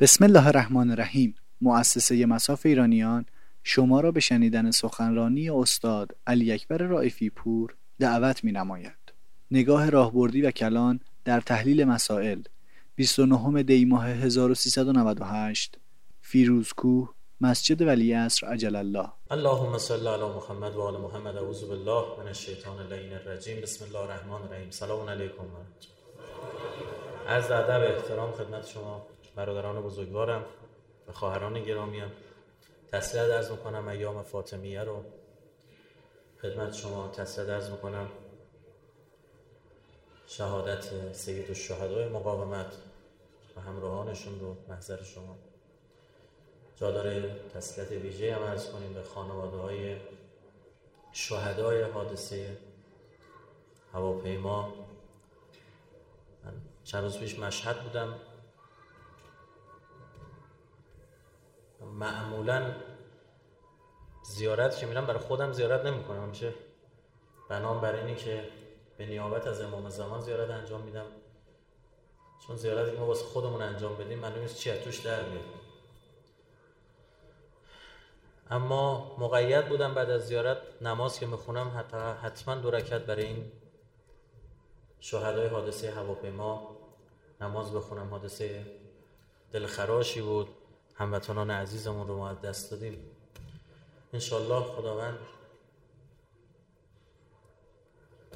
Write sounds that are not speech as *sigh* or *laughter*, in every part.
بسم الله الرحمن الرحیم مؤسسه مساف ایرانیان شما را به شنیدن سخنرانی استاد علی اکبر رائفی پور دعوت می نماید. نگاه راهبردی و کلان در تحلیل مسائل. 29 دی ماه 1398 فیروزکوه مسجد ولی عصر عجل الله. اللهم صل علی محمد و آل محمد اعوذ بالله من الشیطان اللعین الرجیم. بسم الله الرحمن الرحیم. سلام علیکم از ادب احترام خدمت شما. برادران بزرگوارم و خواهران گرامیم تسلیت عرض می‌کنم ایام فاطمیه رو. خدمت شما تسلیت عرض می‌کنم. شهادت سید الشهدای مقاومت و همراهانشون رو محضر شما. جا داره تسلیت ویژه هم عرض کنیم به خانواده های شهدای حادثه هواپیما. من چند روز پیش مشهد بودم. معمولا زیارت که میرم برای خودم زیارت نمی‌کنم. همیشه بنام برای اینی که به نیابت از امام زمان زیارت انجام میدم. چون زیارتی که ما واسه خودمون انجام بدیم معلوم نیست چی توش در میاد اما مقید بودم بعد از زیارت نماز که می‌خونم حتما دو رکعت برای این شهدای حادثه هواپیما نماز بخونم. حادثه دلخراشی بود. هموطنان عزیزمون رو ما دست دادیم. انشالله خداوند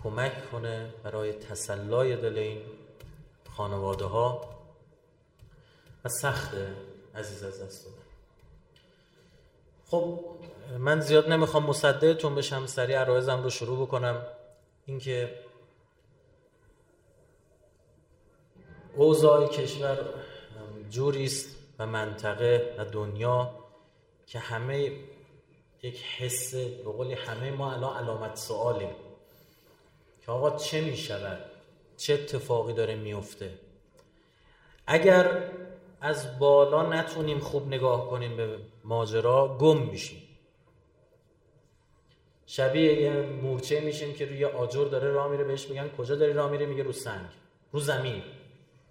کمک کنه برای تسلای دل این خانواده ها و سخت عزیز از دست دادن. خب من زیاد نمی‌خوام مصدقتون بشم سریع عرایزم رو شروع بکنم. اینکه اوضاع کشور جوری است و منطقه و دنیا که همه یک حس به قولی همه ما الان علامت سوالیم که آقا چه می شود چه اتفاقی داره میفته اگر از بالا نتونیم خوب نگاه کنیم به ماجرا گم میشیم. شبیه یه مورچه میشیم که روی آجر داره راه میره بهش میگن کجا داری راه میره میگه رو سنگ رو زمین.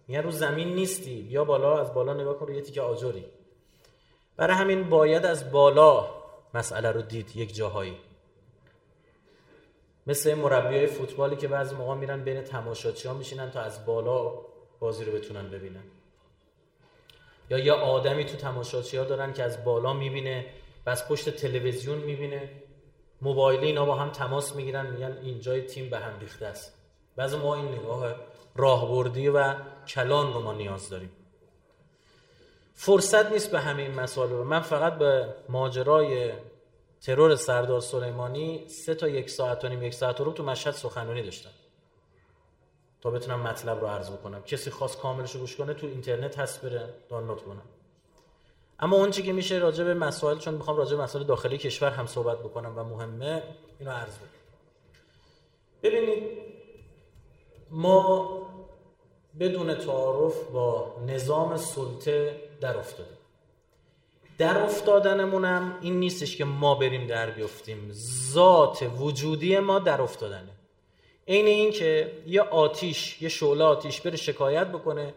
میگن رو زمین نیستی بیا بالا از بالا نگاه کن روی تیکه آجری. برای همین باید از بالا مسئله رو دید یک جاهایی. مثل مربی های فوتبالی که بعضی موقع میرن بین تماشاچی ها میشینن تا از بالا بازی رو بتونن ببینن. یا یه آدمی تو تماشاچی ها دارن که از بالا می‌بینه و از پشت تلویزیون می‌بینه. موبایل اینا با هم تماس می‌گیرن میگن اینجای تیم به هم ریخته است. بعضی ما این نگاه راهبردی و کلان رو ما نیاز داریم. فرصت نیست به همه این مسائل من فقط به ماجرای ترور سردار سلیمانی سه تا یک ساعت و نیم یک ساعت رو تو مشهد سخنرانی داشتم. تا بتونم مطلب رو عرض بکنم. کسی خواست کاملش رو گوش کنه تو اینترنت هست بره دانلود کنم. اما اون چی که میشه راجع به مسائل چون می‌خوام راجع به مسائل داخلی کشور هم صحبت بکنم و مهمه اینو عرض بکنم. ببینید ما بدون تعارف با نظام سلطه در افتادیم. در افتادنمونم این نیستش که ما بریم در بیفتیم. ذات وجودی ما در افتادنه. عین این که یه آتیش یه شعله آتیش بره شکایت بکنه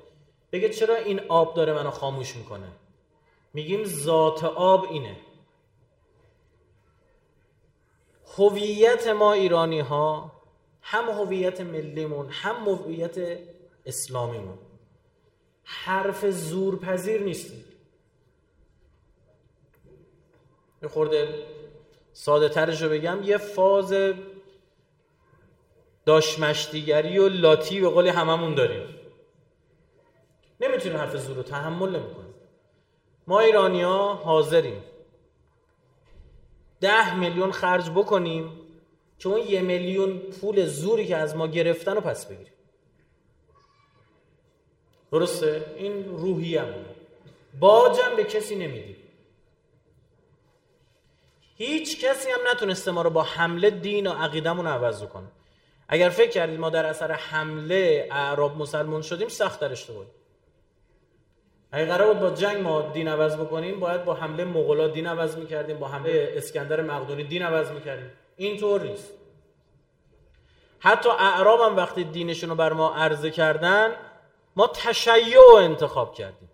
بگه چرا این آب داره منو خاموش می‌کنه؟ میگیم ذات آب اینه. هویت ما ایرانی ها هم هویت ملیمون هم هویت اسلامیمون. حرف زورپذیر نیستیم یه خورده ساده ترش رو بگم یه فاز داشمشتیگری و لاتی به قول هممون داریم. نمی‌تونیم حرف زور رو تحمل نمی‌کنیم. ما ایرانی ها حاضریم. ده میلیون خرج بکنیم. اون یه میلیون پول زوری که از ما گرفتن رو پس بگیریم درسته؟ این روحی همونه. باجم به کسی نمیدیم. هیچ کسی هم نتونسته ما رو با حمله دین و عقیدمون عوض کنه اگر فکر کردید ما در اثر حمله اعراب مسلمان شدیم سخت در اشتباهی. اگر قرار بود با جنگ ما دین عوض بکنیم باید با حمله مغلا دین عوض می‌کردیم با حمله اسکندر مقدونی دین عوض می‌کردیم. اینطور نیست. حتی اعراب هم وقتی دینشون رو بر ما عرضه کردن ما تشیع انتخاب کردیم.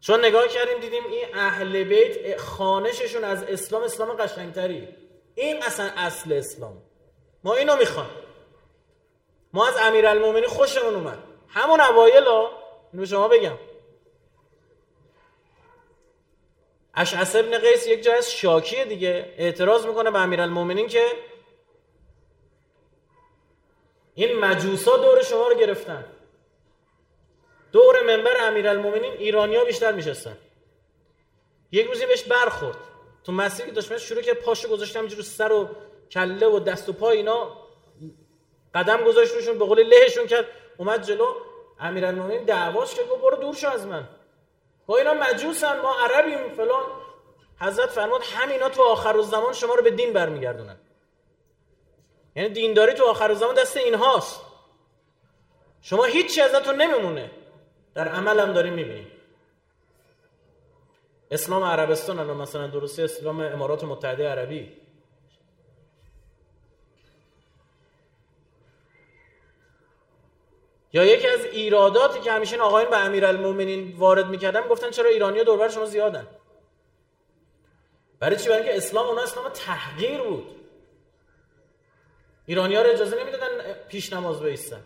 چون نگاه کردیم دیدیم این اهل بیت خانششون از اسلام اسلام قشنگتری. این اصلا اصل اسلام. ما اینو می‌خوایم ما از امیرالمومنین خوشمون اومد. همون اوایل ها. شما بگم. اشعث ابن قیس یک جای از شاکیه دیگه. اعتراض می‌کنه به امیرالمومنین که این مجوسا دور شما رو گرفتن. دور منبر امیرالمومنین ایرانیا بیشتر میشستن یک روزی بهش برخورد. تو مسیری که داشت شروع که پاشو گذاشتم اینجوری سر و کله و دست و پا اینا. قدم گذاشت روشون به قول لهشون کرد. اومد جلو. امیرالمومنین دعواش کرد گفت برو دور شو از من. با اینا مجوسن ما عربیم فلان. حضرت فرمود همینا تو آخر زمان شما رو به دین برمیگردونن. یعنی دینداری تو آخر زمان دست اینهاست. شما هیچی ازتون نمیمونه. در عمل هم داریم می‌بینیم. اسلام عربستان الان مثلا درستی اسلام امارات متحده عربی. یا یکی از ایراداتی که همیشه آقایون به امیرالمومنین وارد می‌کردن گفتن چرا ایرانی دوربر شما زیادن؟ برای چی؟ برای اینکه اسلام اونا اسلام تحقیر بود. ایرانی ها رو اجازه نمی‌دادن پیش نماز بیستن.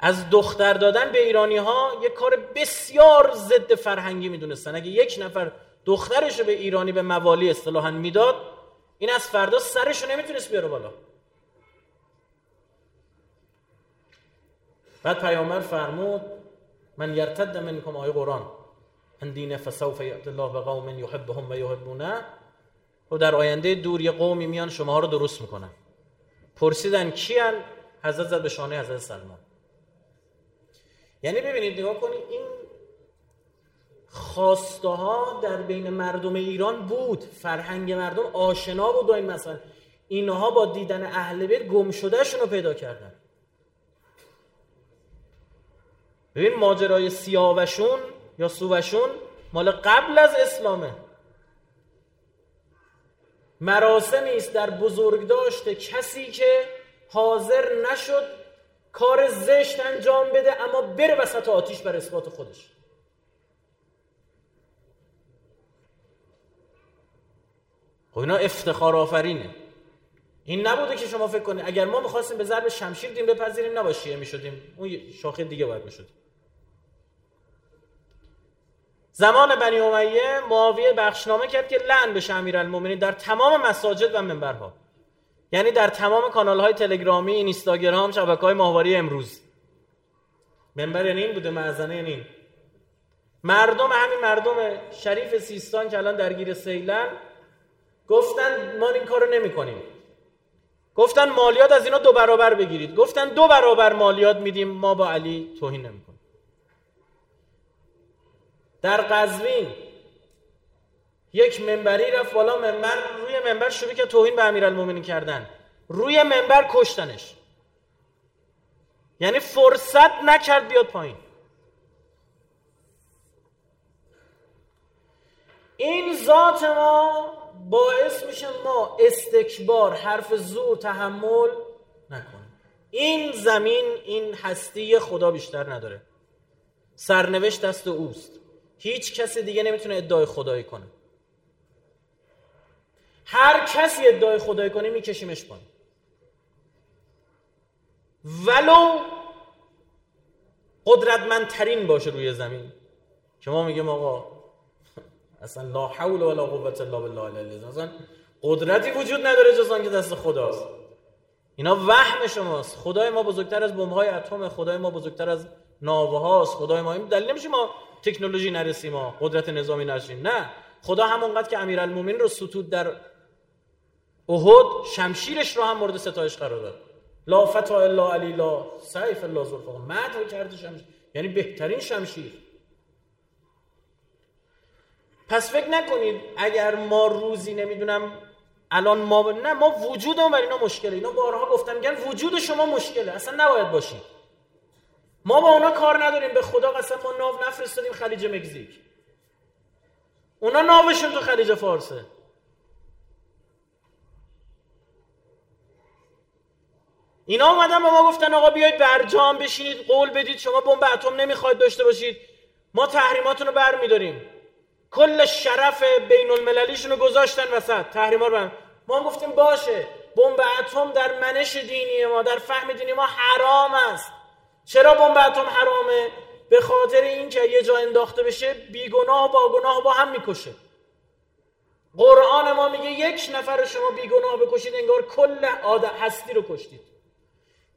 از دختر دادن به ایرانی ها یک کار بسیار ضد فرهنگی می‌دونستن. اگه یک نفر دخترش رو به ایرانی به موالی اصطلاحا می‌داد این از فردا سرش رو نمی‌تونست بیاره بالا. بعد پیامبر فرمود من یرتد منکم آیه قرآن ان دین فسوف الله به قوم یحبهم و یحبونه. و در آینده دور یه قومی میان شما رو درست می‌کنن. پرسیدن کیان؟ حضرت زد به شانه حضرت سلمان. یعنی ببینید نگاه کنید این خواسته ها در بین مردم ایران بود. فرهنگ مردم آشنا بود با این مثلا اینها با دیدن اهل بیت گم شدهشون رو پیدا کردن. ببین ماجرای سیاوشون یا سووشون مال قبل از اسلامه. مراسمی است در بزرگ داشته کسی که حاضر نشد کار زشت انجام بده اما بره وسط آتیش بر اثبات خودش. خب اینا افتخار آفرینه. این نبوده که شما فکر کنید اگر ما می‌خواستیم به ضرب شمشیر دین بپذیریم نباید شیعه می‌شدیم. اون شاخه دیگه باید می‌شدیم زمان بنی امیه معاویه بخشنامه کرد که لعن به امیرالمومنین در تمام مساجد و منبرها. یعنی در تمام کانال های تلگرامی اینستاگرام شبکه های ماهواره امروز. منبر یعنی این بوده معزنه یعنی این مردم همین مردم شریف سیستان که الان درگیر سیلن گفتن ما این کارو نمی کنیم گفتن مالیات از اینا دو برابر بگیرید. گفتن دو برابر مالیات میدیم ما با علی توهین نمی کنیم در قزوین. یک منبری رفت بالا منبر روی منبر شروع که توهین به امیرالمومنین کردن. روی منبر کشتنش. یعنی فرصت نکرد بیاد پایین. این ذات ما باعث میشه ما استکبار حرف زور تحمل نکنیم. این زمین این هستی خدا بیشتر نداره. سرنوشت دست اوست. هیچ کسی دیگه نمی‌تونه ادعای خدایی کنه. هر کسی ادعای خدایی کنه میکشیمش پایین. ولو قدرتمندترین باشه روی زمین که ما میگیم آقا اصلا لا حول ولا قوت الا بالله العلی اصلا قدرتی وجود نداره جز که دست خداست. اینا وهم شماست. خدای ما بزرگتر از های اتم خدای ما بزرگتر از ناوه هاست خدای ما این دلیل نمیشه ما تکنولوژی نرسیم ما قدرت نظامی نشیم نه. خدا همونقدر که امیرالمومنین رو ستود در احد شمشیرش رو هم مورد ستایش قرار داد. لا فتا الا علی لا سیف الا زلفقار مدح کرده شمشیر. یعنی بهترین شمشیر. پس فکر نکنید اگر ما روزی نمی‌دونم الان ما نه ما وجودمون بر اینا مشکله. اینا بارها گفتم میگن وجود شما مشکله. اصلا نباید باشید ما با اونا کار نداریم. به خدا قسم ما ناو نفرستادیم خلیج مکزیک. اونا ناوشون تو خلیج فارسه. اینا اومدن به ما گفتن آقا بیاید برجام بشینید قول بدید شما بمب اتم نمی‌خواید داشته باشید. ما تحریماتون رو برمیداریم. کل شرف بین المللیشون رو گذاشتن وسط. تحریما رو ما گفتیم باشه بمب اتم در منش دینی ما در فهم دینی ما حرام است. چرا بمب اتم حرامه؟ به خاطر اینکه یه جا انداخته بشه بیگناه با گناه با هم می‌کشه. قرآن ما میگه یک نفر شما بیگناه بکشید انگار کل هستی رو کشتید.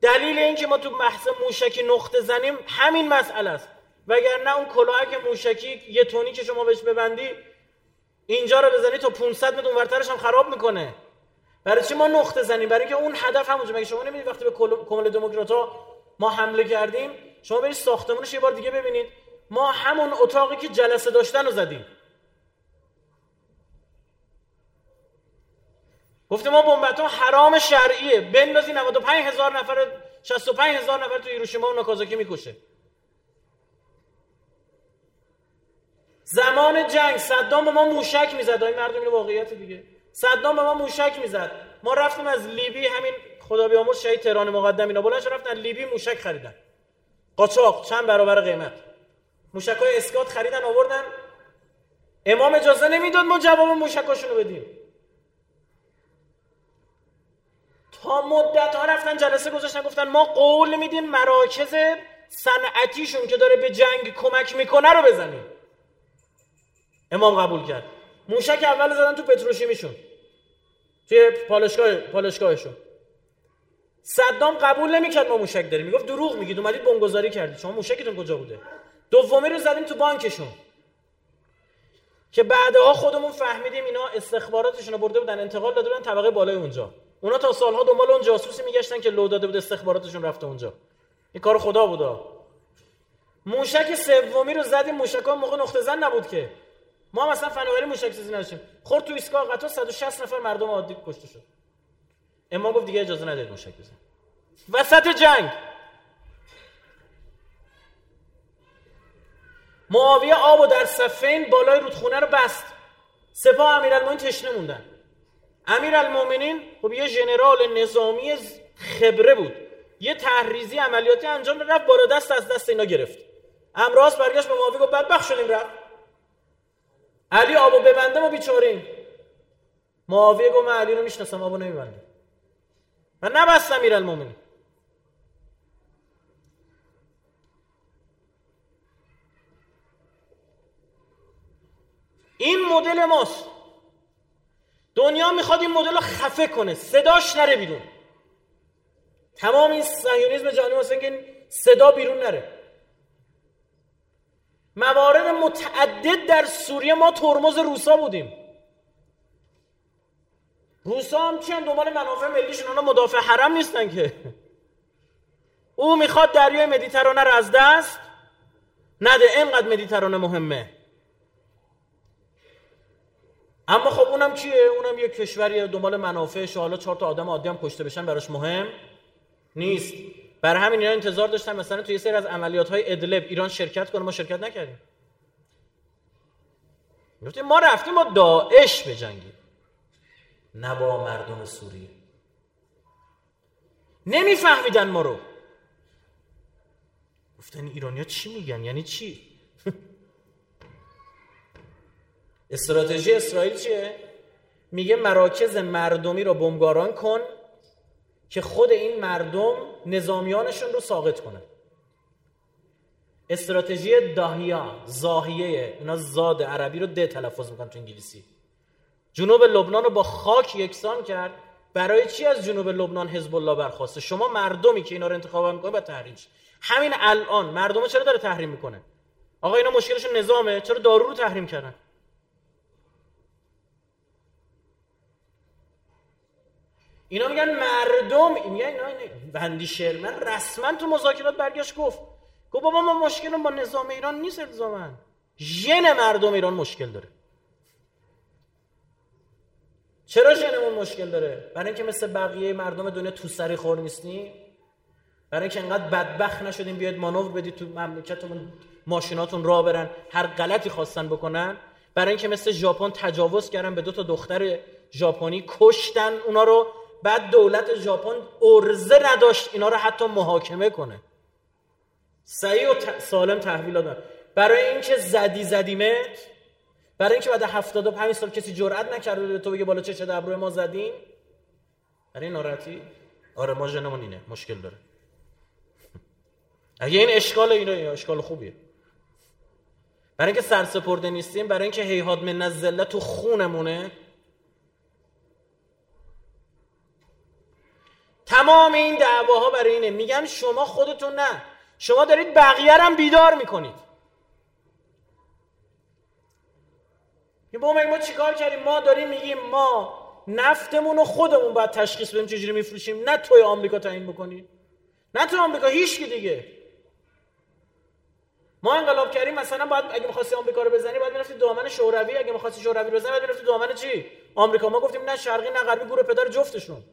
دلیل اینکه ما تو بحث موشکی نقطه زنیم همین مسئله است. وگرنه اون کلاهک موشکی یه تونی که شما بهش ببندی اینجا رو بزنی تا 500 متر اونورترش هم خراب می‌کنه. برای چی ما نقطه زنیم؟ برای اینکه اون هدف همونجا. مگه شما نمی‌دید وقتی به کمل دموکرات ما حمله کردیم شما برید ساختمونش یه بار دیگه ببینید. ما همون اتاقی که جلسه داشتن رو زدیم. گفتیم ما بمب حرام شرعیه. بندازی 95 هزار نفر 65 هزار نفر تو هیروشیما و ناکازاکی می‌کشه. زمان جنگ صدام به ما موشک می‌زد. این مردم اینو واقعیت دیگه. صدام به ما موشک می‌زد. ما رفتیم از لیبی همین خدا بیامرز شهید تهران مقدم اینا. بلند رفتن لیبی موشک خریدن. قاچاق چند برابر قیمت. موشک های اسکات خریدن آوردن. امام اجازه نمی‌داد ما جواب موشکاشونو بدیم. تا مدت ها رفتن جلسه گذاشتن گفتن ما قول میدیم مراکز صنعتیشون که داره به جنگ کمک می‌کنه رو بزنیم. امام قبول کرد. موشک اول زدن تو پتروشیمیشون. توی پالشگاه پالشگاهشون. صدام قبول نمی‌کرد ما موشک داریم می‌گفت دروغ میگید. اومدید بمبگذاری کردید. شما موشکتون کجا بوده؟ دومی رو زدیم تو بانکشون. که بعدها خودمون فهمیدیم اینا استخباراتشون رو برده بودن انتقال داده بودن طبقه بالای اونجا. اونا تا سالها دنبال اون جاسوسی میگشتن که لو داده بود استخباراتشون رفته اونجا. این کار خدا بودا. موشک سومی رو زدیم. موشک ها موقع نقطه زن نبود که. ما مثلا فناوری موشک سازی نداشتیم. خورد تو ایستگاه قطار 160 نفر مردم عادی کشته شد. اما گفت دیگه اجازه ندید موشک بزن وسط جنگ. معاویه آب و در صفین بالای رودخونه رو بست. سپاه امیرالمومنین تشنه موندن. امیرالمومنین خب یه ژنرال نظامی خبره بود. یه تحریزی عملیاتی انجام رفت بالا دست از دست اینا گرفت. امراض برگشت به معاویه گفت بدبخت شدیم رفت. علی آبو ببنده ما بیچاریم معاویه گفت من علی رو می‌شناسم آبو نمیبنده من نبستم امیرالمومنین این مدل ماست. دنیا می‌خواد این مدل رو خفه کنه صداش نره بیرون. تمام این سهیونیزم جهانی واسه که صدا بیرون نره. موارد متعدد در سوریه ما ترمز روسا بودیم. روسا هم چند دنبال منافع ملیشون اونا مدافع حرم نیستن که. او می‌خواد دریای مدیترانه رو از دست نده. اینقدر مدیترانه مهمه. اما خب اونم کیه اونم یه کشوری دنبال منافعش. حالا چهار تا آدم عادی هم کشته بشن براش مهم نیست. بر همین اینا انتظار داشتن مثلا توی سری از عملیات های ادلب ایران شرکت کنه. ما شرکت نکردیم. گفتیم ما رفتیم با داعش بجنگیم. نه با مردم سوریه. نمیفهمیدن ما رو. گفتن ایرانیا چی میگن؟ یعنی چی؟ *laughs* استراتژی اسرائیل چیه؟ میگه مراکز مردمی رو بمباران کن که خود این مردم نظامیانشون رو ساقط کنه استراتژی داهیا زاهیه اینا زاد عربی رو ده تلفظ می‌کنن تو انگلیسی. جنوب لبنان رو با خاک یکسان کرد. برای چی از جنوب لبنان حزب الله برخواسته؟ شما مردمی که اینا رو انتخاب می‌کنه با تحریم همین الان مردم چرا داره تحریم می‌کنه؟ آقا اینا مشکلشون نظامه چرا دارو رو تحریم کردن؟ اینا میگن مردم میگن اینا بندی شرمن رسما تو مذاکرات برگشت گفت. گفت بابا ما مشکل با نظام ایران نیست الزاما. ژن مردم ایران مشکل داره. چرا ژنمون مشکل داره؟ برای اینکه مثل بقیه مردم دنیا تو سری خور نیستیم؟ برای اینکه انقدر بدبخت نشدیم بیاد مانور بدید تو مملکتمون ماشیناتون راه برن هر غلطی خواستن بکنن؟ برای اینکه مثل ژاپن تجاوز کردن به دو تا دختر ژاپنی کشتن اونا رو بعد دولت ژاپن ارزه نداشت اینا رو حتی محاکمه کنه. صحیح و سالم تحویل دادن. برای اینکه زدی زدیمت برای اینکه بعد 75 سال کسی جرئت نکرده به تو بگه بالا چه ابروی ما زدیم. برای ناراحتی؟ آره ما ژنمون اینه. مشکل داره. *laughs* اگه این اشکال اینه اشکال خوبیه. برای اینکه سرسپرده نیستیم برای اینکه هیهاد من نزله تو خونمونه. تمام این دعواها برای اینه. میگن شما خودتون نه. شما دارید بقیه هم بیدار می‌کنید. با ما چیکار کردیم؟ ما داریم میگیم ما نفتمون رو خودمون باید تشخیص بدیم چجوری میفروشیم. نه توی آمریکا تعیین بکنیم. نه توی آمریکا هیچ کی دیگه. ما انقلاب کردیم مثلا باید اگه می‌خواستی آمریکا رو بزنی باید می‌رفتی دامن شوروی. اگه می‌خواستی شوروی رو بزنی باید می‌رفتی دامن چی؟ آمریکا. ما گفتیم نه شرقی نه غربی گروه پدر جفتشون.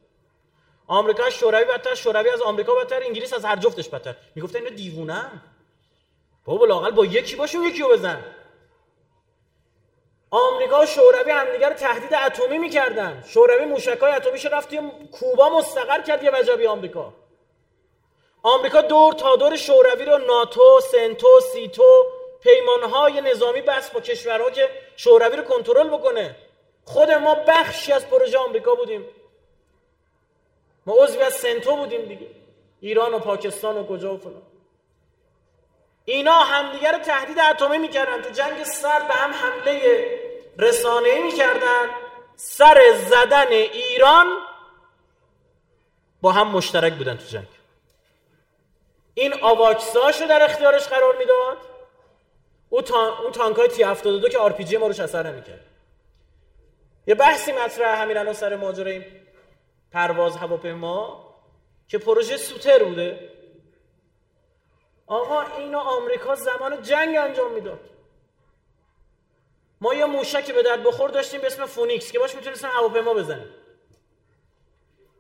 آمریکا شوروی بدتر شوروی از آمریکا بدتر انگلیس از هر جفتش بدتر. می‌گفتن اینا دیوونه بابا لاقل با یکی باشون یکی رو بزن. آمریکا و شوروی همدیگه رو تهدید اتمی می‌کردن. شوروی موشکای اتمیش رفت کوبا مستقر کرد یه وجبی آمریکا. آمریکا دور تا دور شوروی رو ناتو، سنتو، سیتو پیمانهای نظامی بس با کشورها که شوروی رو کنترل بکنه. خود ما بخشی از پروژه آمریکا بودیم. ما عضوی از سنتو بودیم دیگه. ایران و پاکستان و کجا و فلان. اینا همدیگه رو تهدید اتمی می‌کردن. تو جنگ سر به هم حمله رسانه می‌کردن. سر زدن ایران با هم مشترک بودن تو جنگ. این آواکساشو در اختیارش قرار می‌داد. اون, تا... اون تانک های تی 72 که آرپیجی ما روش اثر نمی‌کرد. یه بحثی مطرح همین الان سر ماجرای پرواز هواپیما که پروژه سوتر بوده. آقا اینو آمریکا زمان جنگ انجام می‌داد. ما یه موشک به درد بخور داشتیم به اسم فونیکس که باش می‌تونستن هواپیما بزنیم.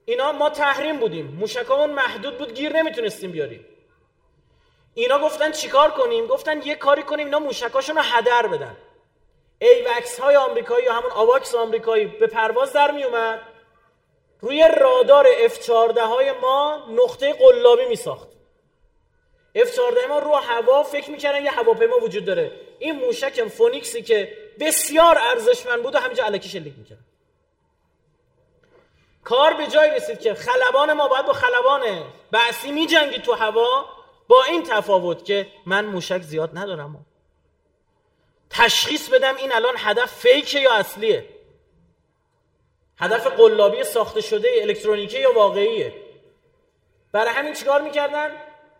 اینا ما تحریم بودیم. موشکامون محدود بود گیر نمی‌تونستیم بیاریم. اینا گفتن چیکار کنیم؟ گفتن یه کاری کنیم اینا موشکاشون رو هدر بدن. AWACS های آمریکایی یا همون آواکس آمریکایی به پرواز در می اومد روی رادار F14 های ما نقطه قلابی می ساخت F14 ما رو هوا فکر می‌کردن یه هواپیما وجود داره. این موشک فونیکسی که بسیار ارزشمند بود و همینجا علکی شلیک می‌کرد. کار به جای رسید که خلبان ما باید با خلبان بعثی میجنگید تو هوا با این تفاوت که من موشک زیاد ندارم. تشخیص بدم این الان هدف فیکه یا اصلیه؟ هدف قلابی ساخته شده الکترونیکی یا واقعیه؟ برای همین چیکار می‌کردن؟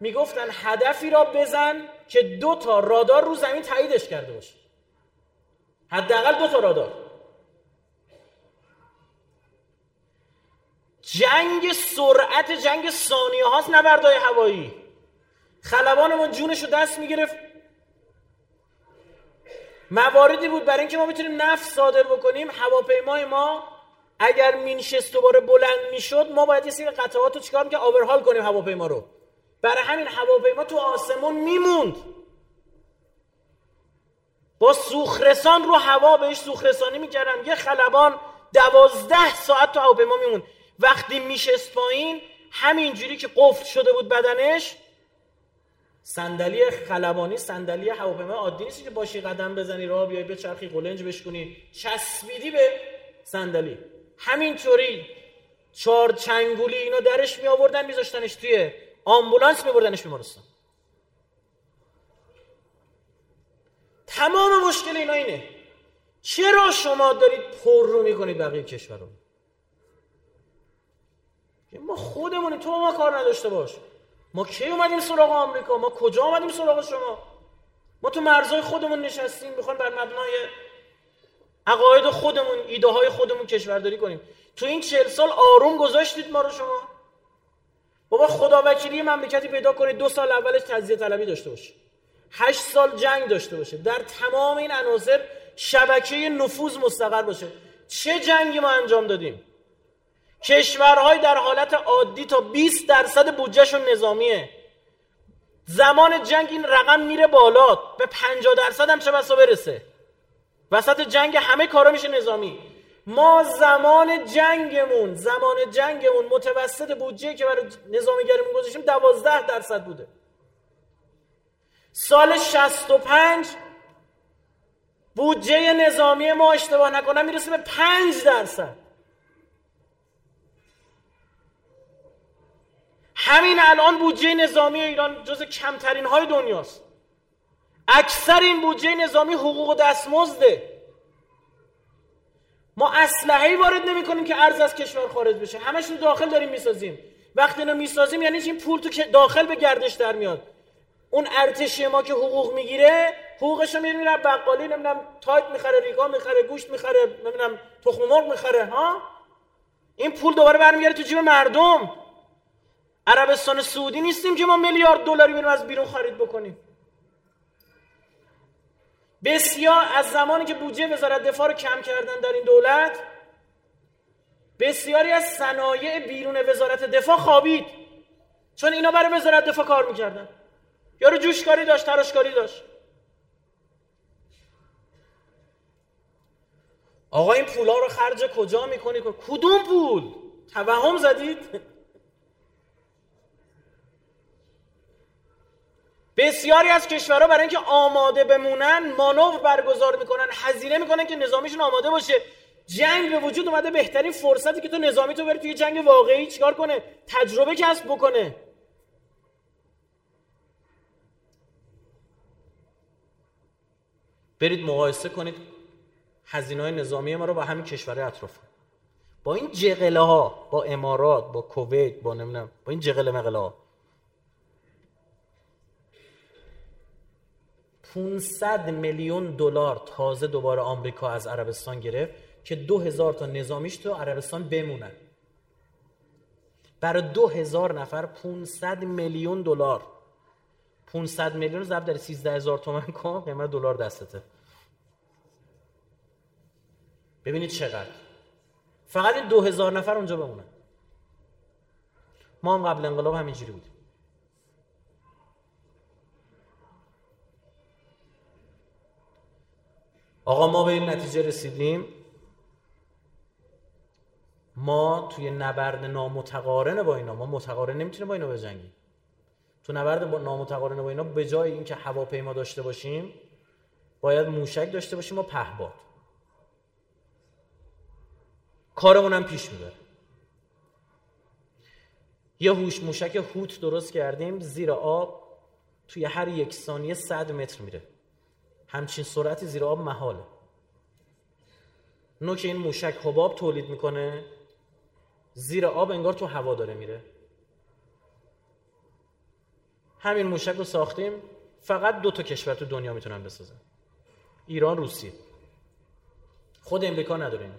می‌گفتن هدفی را بزن که دو تا رادار رو زمین تاییدش کرده باشه. حداقل دو تا رادار. جنگ سرعت جنگ ثانیه هاست نبردای هوایی. خلبانمون جونش رو دست می‌گرفت. مواردی بود برای اینکه ما بتونیم نفت صادر بکنیم. هواپیمای ما اگر مینشست دوباره بلند می‌شد ما باید یه سری قطعات رو چیکار که آورهال کنیم هواپیما رو. برای همین هواپیما تو آسمون میموند. با سوخرسان رو هوا بهش سوخرسانی می‌کردن. یه خلبان دوازده ساعت تو هواپیما میموند. وقتی میشست پایین همینجوری که قفل شده بود بدنش صندلی خلبانی صندلی هواپیما عادی نیست که باشی قدم بزنی راه بیای به چرخی قلنج بشکنی چسبیدی به صندلی. همینطوری چهار چنگولی اینا درش می آوردن میذاشتنش توی آمبولانس میبردنش بیمارستان. تمام مشکل اینا اینه. چرا شما دارید پر رو می‌کنید بقیه کشور رو؟ ما خودمونی تو ما کار نداشته باش. ما کی اومدیم سراغ آمریکا؟ ما کجا اومدیم سراغ شما؟ ما تو مرزهای خودمون نشستیم می‌خوایم بر مبنای عقاید خودمون ایده های خودمون کشورداری کنیم. تو این چهل سال آروم گذاشتید ما رو شما. بابا خدا وکیلی مملکتی پیدا کنید دو سال اولش تجزیه طلبی داشته باشه هشت سال جنگ داشته باشه. در تمام این عناصر شبکه نفوذ مستقر باشه. چه جنگی ما انجام دادیم؟ کشورهای در حالت عادی تا 20 درصد بودجهشون نظامیه. زمان جنگ این رقم میره بالا به 50 درصد هم چه بسا برسه؟ وسط جنگ همه کارا میشه نظامی. ما زمان جنگمون زمان جنگمون متوسط بودجه که برای نظامیگریمون گذاشتیم دوازده درصد بوده. سال 65 بودجه نظامی ما اشتباه نکنم می‌رسه به 5 درصد. همین الان بودجه نظامی ایران جز کمترین های دنیاست. اکثر این بودجه نظامی حقوق دستمزده. ما اسلحه‌ای وارد نمی‌کنیم که ارز از کشور خارج بشه. همش رو داخل داریم می‌سازیم. وقتی اینو می‌سازیم یعنی این پول تو داخل به گردش در میاد. اون ارتشی ما که حقوق می‌گیره حقوقش رو میره بقالی نمی‌دونم تایپ می‌خره ریگا می‌خره گوشت می‌خره نمی‌دونم تخم مرغ می‌خره ها؟ این پول دوباره برمیگره تو جیب مردم. عربستان سعودی نیستیم که ما میلیارد دلاری بریم از بیرون خرید بکنیم. بسیار از زمانی که بودجه وزارت دفاع رو کم کردن در این دولت بسیاری از صنایع بیرون وزارت دفاع خوابید. چون اینا برای وزارت دفاع کار می‌کردن. یارو جوشکاری داشت تراشکاری داشت. آقا این پولا رو خرج کجا می‌کنی؟ کدوم پول؟ توهم زدید؟ بسیاری از کشورها برای اینکه آماده بمونن مانور برگزار می‌کنن هزینه می‌کنن که نظامیشون آماده باشه. جنگ به وجود اومده بهترین فرصتی که تو نظامی تو بری توی جنگ واقعی چیکار کنه؟ تجربه کسب بکنه. برید مقایسه کنید هزینه های نظامی ما رو با همین کشور اطراف. با این جغله ها با امارات با کویت با نمی‌دونم با این جغله مغله ها 500 میلیون دلار تازه دوباره آمریکا از عربستان گرفت که 2000 تا نظامیش تو عربستان بمونن. برای 2000 نفر 500 میلیون دلار. 500 میلیون ضرب در 13 هزار تومن کن قیمت دلار دستته. ببینید چقدر. فقط این 2000 نفر اونجا بمونن. ما هم قبل انقلاب همینجوری بودیم. آقا ما به این نتیجه رسیدیم. ما توی نبرد نامتقارن با اینا ما متقارن نمی‌تونیم با اینا بجنگیم. تو نبرد با نامتقارن با اینا به جای اینکه هواپیما داشته باشیم باید موشک داشته باشیم و پهباد کارمون هم پیش می‌بره. یه هوش موشک هوت درست کردیم زیر آب توی هر یک ثانیه صد متر میره. همچین سرعتی زیر آب محاله. نوک این موشک حباب تولید می‌کنه. زیر آب انگار تو هوا داره میره. همین موشک رو ساختیم. فقط دو تا کشور تو دنیا می‌تونن بسازن. ایران روسیه. خود امریکا نداره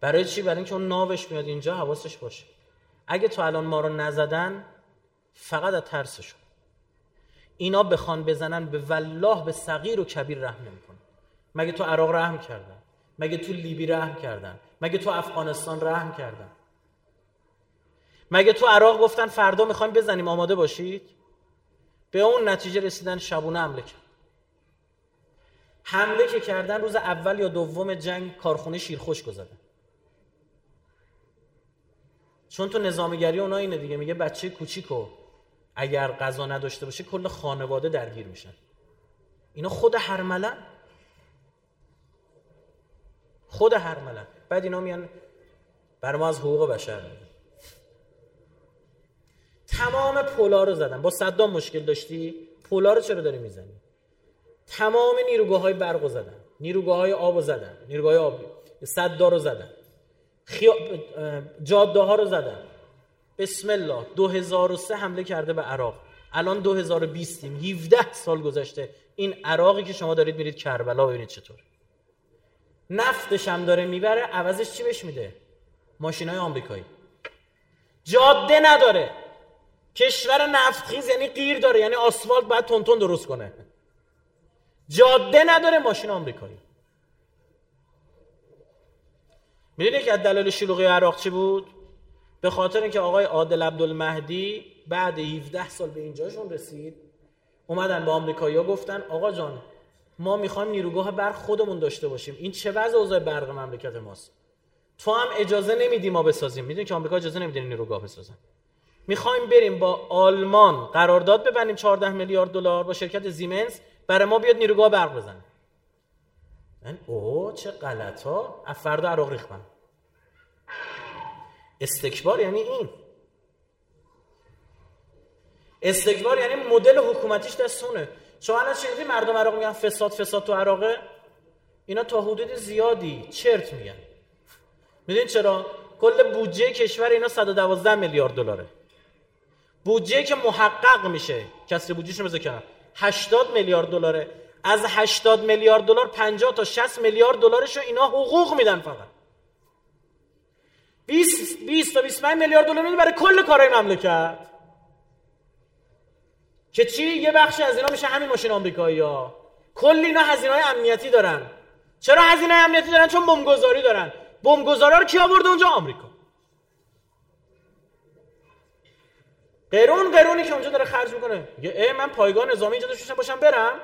برای چی؟ برای اینکه اون ناوش میاد اینجا حواسش باشه. اگه تو الان ما رو نزدن فقط از ترسشون. اینا بخوان بزنن به والله به صغیر و کبیر رحم نمی‌کنن. مگه تو عراق رحم کردن؟ مگه تو لیبی رحم کردن؟ مگه تو افغانستان رحم کردن؟ مگه تو عراق گفتن فردا می‌خوایم بزنیم؟ آماده باشید؟ به اون نتیجه رسیدن شبونه حمله کرد. حمله که کردن روز اول یا دوم جنگ کارخونه شیرخوش گذادن چون تو نظامیگری اونا اینه دیگه میگه بچه کوچیکو اگر غذا نداشته باشه کل خانواده درگیر میشن. اینا خود هرملن خود هرملن بعد اینا میان بر ما از حقوق بشر تمام پولا رو زدن با صدام مشکل داشتی؟ پولا رو چرا داری می‌زنی؟ تمام نیروگاه های برق زدن نیروگاه های آب زدن نیروگاه های آبی صدا رو زدن خیا... جاده ها رو زدن بسم الله. 2003 حمله کرده به عراق. الان 2020 17 سال گذشته. این عراقی که شما دارید میرید کربلا ببینید چطور. نفتش هم داره می‌بره عوضش چی بهش میده؟ ماشین های آمریکایی. جاده نداره. کشور نفتخیز یعنی غیر داره یعنی آسفالت باید تون درست کنه. جاده نداره ماشین آمریکایی. می‌دونی که از دلایل شلوغی عراق چی بود؟ به خاطر اینکه آقای عادل عبدالمهدی بعد 17 سال به اینجاشون رسید اومدن به آمریکایی‌ها گفتن آقا جان ما می‌خوایم نیروگاه برق خودمون داشته باشیم. این چه وضع اوضاع برق مملکت ماست؟ تو هم اجازه نمیدی ما بسازیم. می‌دونی که آمریکا اجازه نمیده نیروگاه بسازن می‌خوایم بریم با آلمان قرارداد ببندیم 14 میلیارد دلار با شرکت زیمنس برای ما بیاد نیروگاه برق بزنه. من اوه چه غلط ها فردا عراق ریختن. استکبار یعنی این. استکبار یعنی مدل حکومتیش دستونه. شما الان شنیدی مردم عراق میگن فساد فساد تو عراقه؟ اینا تا حدود زیادی چرت میگن. می‌دونید چرا؟ کل بودجه کشور اینا 112 میلیارد دلاره. بودجه که محقق میشه. کسر بودجهش رو کنم 80 میلیارد دلاره. از 80 میلیارد دلار 50 تا 60 میلیارد دلارش رو اینا حقوق میدن فقط. 20 20 تا 25 میلیارد دلار میدن برای کل کارهای مملکت. که چی؟ یه بخشی از اینا میشه همین ماشین آمریکایی ها. کل اینا هزینه های امنیتی دارن. چرا هزینه امنیتی دارن؟ چون بمبگذاری دارن. بمبگذارا رو کی آورده اونجا؟ آمریکا. قرون قرونی که اونجا داره خرج می‌کنه. میگه ای من پایگاه نظامی اینجا داشتم باشم برم.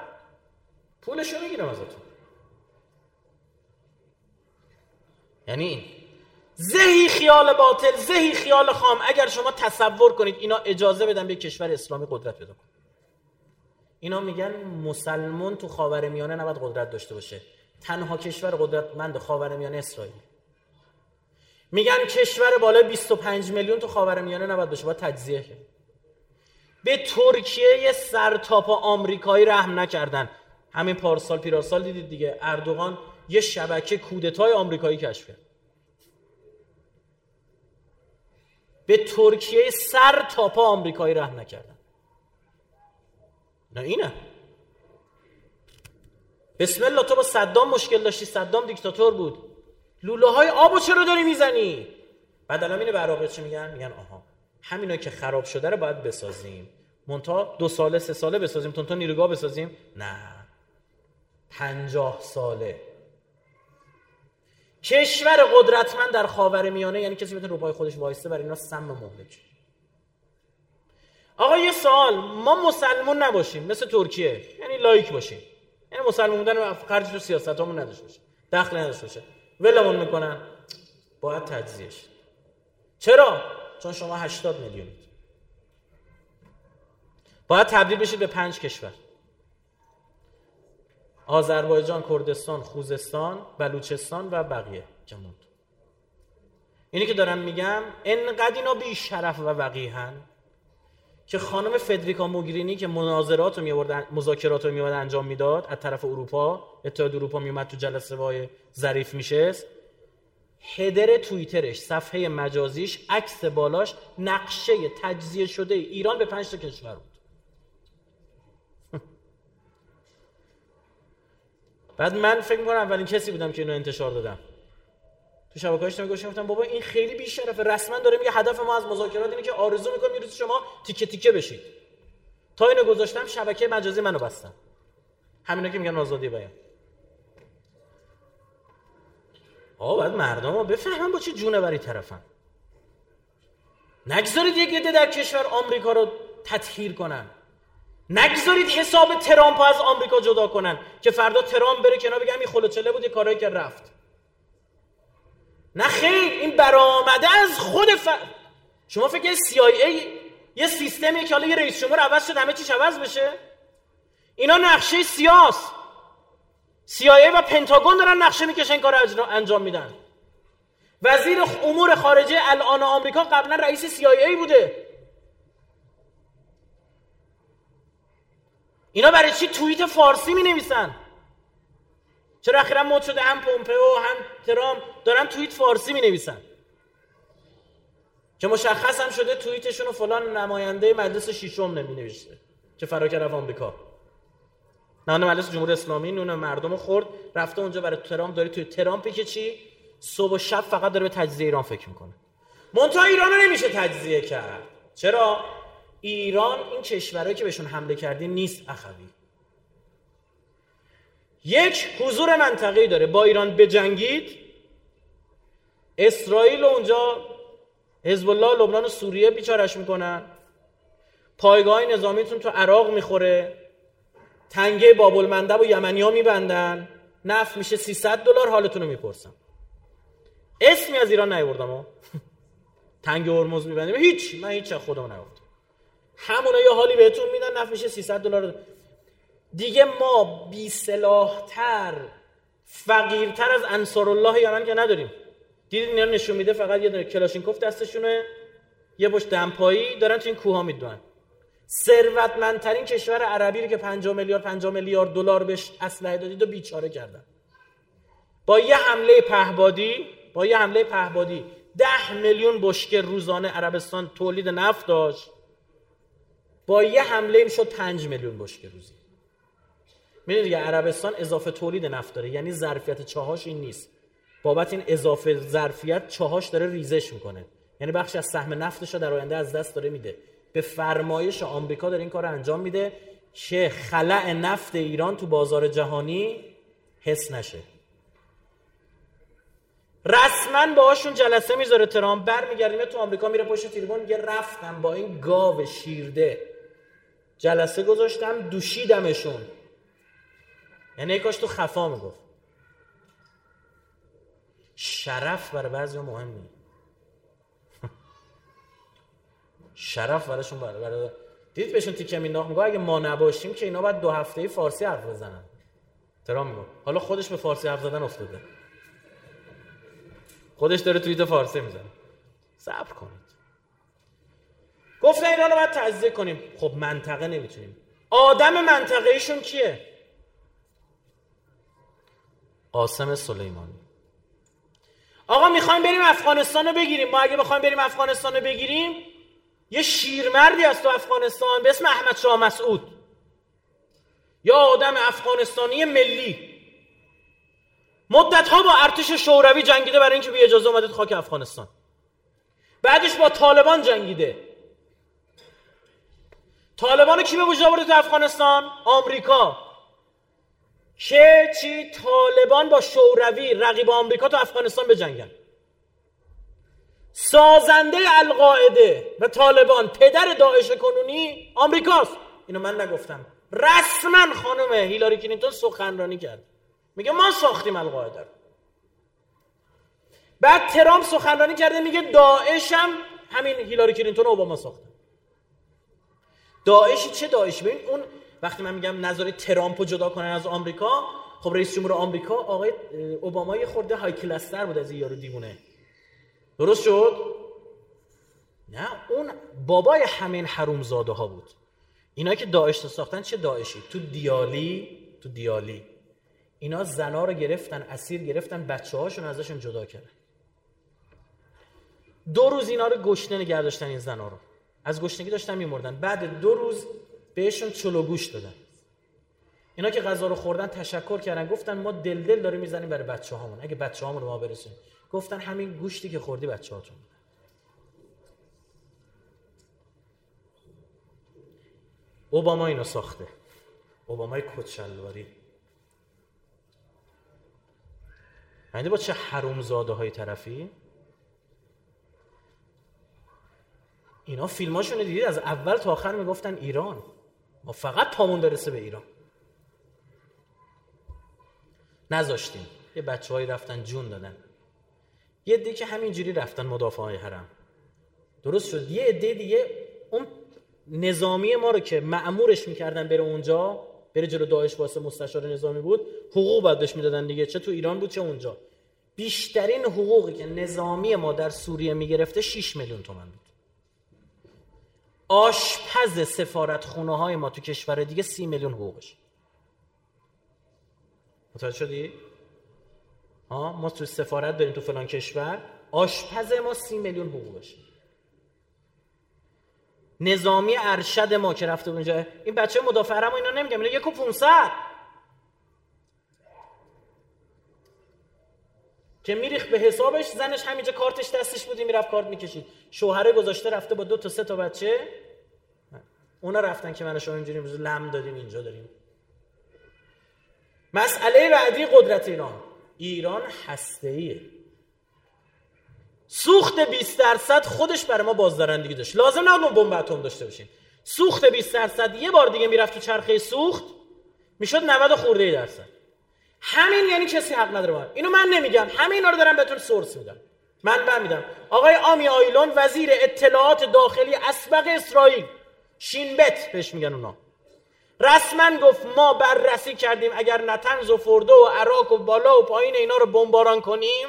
پولشو می‌گیرم ازتون. یعنی این. زهی خیال باطل زهی خیال خام. اگر شما تصور کنید اینا اجازه بدن به کشور اسلامی قدرت پیدا کنه اینا میگن مسلمون تو خاورمیانه نباید قدرت داشته باشه. تنها کشور قدرتمند خاورمیانه اسرائیل. میگن کشور بالای 25 میلیون تو خاورمیانه نباید باشه. باید تجزیه کرد. به ترکیه سرتاپا آمریکایی رحم نکردن. همین پارسال پیراسال دیدید دیگه. اردوغان یه شبکه کودتای آمریکایی کشف کرد به ترکیه سر تا آمریکایی رحم نکردن. نه اینه. بسم الله تو با صدام مشکل داشتی. صدام دیکتاتور بود. لوله های آبو چرا داری می‌زنی؟ بعد الان اینه براقه چی میگن؟ میگن آها. همینا که خراب شده رو باید بسازیم. مونتا دو ساله سه ساله بسازیم. تونتا نیروگاه بسازیم؟ نه. پنجاه ساله. کشور قدرتمند در خاور میانه یعنی کسی بتونه رو پای خودش وایسته برای اینا سم مهلک. آقا یه سوال. ما مسلمون نباشیم مثل ترکیه. یعنی لایک باشیم. یعنی مسلمون بودن خرج تو سیاستامون نداشته باشه. دخل نداشته باشه. ولمون می‌کنن. باید تجزیهش چرا؟ چون شما 80 میلیونید. باید تبدیل بشید به پنج کشور. آذربایجان، کردستان، خوزستان، بلوچستان و بقیه که اینی که دارم میگم انقدر اینا بی شرف و وقیهن که خانم فدریکا موگرینی که مناظرات رو میورد مذاکرات رو میورد انجام می‌داد از طرف اروپا اتحاد اروپا میومد تو جلسه وای ظریف میشه هدر توییترش صفحه مجازیش عکس بالاش نقشه تجزیه شده ایران به پنج تا کشور بود. *laughs* بعد من فکر می‌کنم اولین کسی بودم که اینو انتشار دادم. تو شبکه اجتماعی گفتم بابا این خیلی بیشرفه. رسما داره میگه هدف ما از مذاکرات اینه که آرزو می‌کنم یه روز شما تیکه تیکه بشید. تا اینو گذاشتم شبکه مجازی منو بستم همینا که میگن آزادی بیان. آه باید مردم ها بفهمن با چه جونوری طرفن. نگذارید یک در کشور آمریکا رو تطهیر کنن. نگذارید حساب ترامپ از آمریکا جدا کنن که فردا ترامپ بره کنار بگه همین خلوچله بود یه کارایی که رفت. نه خیر این برآمده از خود ف... شما فکر CIA یه سیستمی که حالا یه رئیس جمهور عوض شد همه چیش عوض بشه؟ اینا نقشه سیاس CIA و پنتاگون دارن نقشه می‌کشن کار انجام میدن. وزیر امور خارجه الان آمریکا قبلا رئیس CIA بوده. اینا برای چی توییت فارسی می نویسن چرا اخیرا مد شده هم پومپئو هم ترام دارن توییت فارسی می نویسن که مشخص هم شده توییتشون رو فلان نماینده مجلس شیشم نمی نوشته که فرا کرد آمریکا. نه مجلس جمهوری اسلامی نون مردم خورد رفته اونجا برای ترامپ داری توی ترامپی که چی؟ صبح و شب فقط داره به تجزیه ایران فکر می‌کنه. منتها ایران نمیشه تجزیه کرد. چرا؟ ایران این کشورهایی که بهشون حمله کردیم نیست اخوی یک حضور منطقه‌ای داره با ایران بجنگید اسرائیل اونجا حزب الله لبنان و سوریه بیچارش می‌کنن. پایگاه نظامیتون تو عراق می‌خوره. تنگه بابل مندب و یمنی ها میبندن. نفت میشه 300 دلار حالتون رو می‌پرسم. اسمی از ایران نیوردم *laughs* تنگ هرمز میبندیم. هیچ من هیچ خودم نگفتم همونا یه حالی بهتون میدن نفت میشه 300 دلار. دیگه ما بی تر فقیرتر از انصار الله یمن که نداریم. دیدید اینا نشون میده فقط یه دونه کلاشینکوف دستشونه یه پشت دمپایی دارن تو این کوها می‌دونن. ثروتمندترین کشور عربی رو که 50 میلیارد 50 میلیارد دلار بهش اسلحه دادید و بیچاره کردن. با یه حمله پهبادی با یه حمله پهبادی ده میلیون بشکه روزانه عربستان تولید نفت داشت. با یه حمله می‌شد 5 میلیون بشکه روزی. می‌دونید دیگه عربستان اضافه تولید نفت داره. یعنی ظرفیت چاهاش این نیست. بابت این اضافه ظرفیت چاهاش داره ریزش می‌کنه. یعنی بخش از سهم نفتش رو در آینده از دست داره میده. به فرمایش آمریکا داره این کار انجام میده که خلع نفت ایران تو بازار جهانی حس نشه. رسما باهاشون جلسه می‌ذاره ترامپ برمیگردیم تو آمریکا میره پشت تریبون میگه رفتم با این گاو شیرده. جلسه گذاشتم دوشیدمشون. یعنی کاش تو خفا می‌گفت. شرف برای بعضی مهم نیست شرف براشون برای, برای دید بهشون تیکه مینداخت. میگه اگه ما نباشیم که اینا باید دو هفته فارسی حرف بزنن. ترام میگه حالا خودش به فارسی حرف زدن افتاده. خودش داره توییت فارسی می‌زنه. صبر کنید. گفتن اینا رو باید تجزیه کنیم. خب منطقه نمی‌تونیم. آدم منطقه ایشون کیه؟ قاسم سلیمانی. آقا می‌خوایم بریم افغانستان رو بگیریم. ما اگه بخوایم بریم افغانستان رو بگیریم یه شیرمردی از تو افغانستان به اسم احمد شاه مسعود. یا آدم افغانستانی ملی. مدت ها با ارتش شوروی جنگیده برای اینکه به اجازه اومده خاک افغانستان. بعدش با طالبان جنگیده. طالبان کی به وجود آورده تو افغانستان؟ آمریکا. که چی؟ طالبان با شوروی رقیب آمریکا تو افغانستان بجنگن. سازنده القاعده و طالبان پدر داعش کنونی آمریکاست. اینو من نگفتم. رسما خانم هیلاری کلینتون سخنرانی کرد. میگه ما ساختیم القاعده بعد ترامپ سخنرانی کرده میگه داعش هم همین هیلاری کلینتون و اوباما ساختن داعشی چه داعشی؟ ببین اون وقتی من میگم نظر ترامپ رو جدا کنن از آمریکا خب رئیس جمهور آمریکا آقای اوباما یه خورده high class تر بود از یارو دیوونه. درست شد؟ نه اون بابای همین حرومزاده ها بود. اینا که داعش ساختن چه داعشی؟ تو دیالی تو دیالی. اینا زنا رو گرفتن اسیر گرفتن بچه هاشون ازشون جدا کردن. دو روز اینا رو گشنه نگه داشتن این زنا رو. از گشنگی داشتن میمردن. بعد دو روز بهشون چلو گوش دادن. اینا که غذا رو خوردن تشکر کردن گفتن ما دل دل داریم می‌زنیم برای بچه هامون اگه بچه هامون رو ما برسیم گفتن همین گوشتی که خوردی بچه هاتون اوباما اینو ساخته. اوبامای کچلواری. یعنی با چه حرومزاده های طرفی؟ اینا فیلماشونو دیدید؟ از اول تا آخر می‌گفتن ایران. ما فقط پامون برسه به ایران. نذاشتیم. یه بچه رفتن جون دادن. یه عده که همینجوری رفتن مدافع های حرم. درست شد. یه عده دیگه اون نظامی ما رو که معمورش می‌کردن بره اونجا بره جلو داعش واسه مستشار نظامی بود حقوق بهش می‌دادن دیگه. چه تو ایران بود چه اونجا. بیشترین حقوقی که نظامی ما در سوریه می‌گرفته 6 میلیون تومن بود. آشپز سفارت خونه های ما تو کشور دیگه سی میلیون حقوقش. متوجه شدی؟ ما تو سفارت داریم تو فلان کشور آشپز ما سی میلیون حقوقش نظامی ارشد ما که رفته اونجا این بچه مدافع ما اینا نمیگم اینا یک و پونصد. که میریخ به حسابش زنش همینجا کارتش دستش بودی می‌رفت کارت می‌کشید. شوهره گذاشته رفته با دو تا سه تا بچه. اونا رفتن که من شما اینجوری لم دادیم اینجا داریم. مسئله بعدی قدرت ایران. ایران هسته سوخت 20 درصد خودش برای ما بازدارندگی داشت. لازم نبود بمب اتم داشته باشیم. سوخت 20 درصد یه بار دیگه می‌رفت تو چرخه سوخت می‌شد 90 خورده درصد. همین یعنی کسی حق نداره با اینو من نمیگم. همه اینا رو دارم بهتون سورس میدم. من من میدم. آقای آمی آیلون وزیر اطلاعات داخلی اسبق اسرائیل. شینبت بهش میگن اونا. رسما گفت ما بررسی کردیم اگر نتنز و فردو و عراق و بالا و پایین اینا رو بمباران کنیم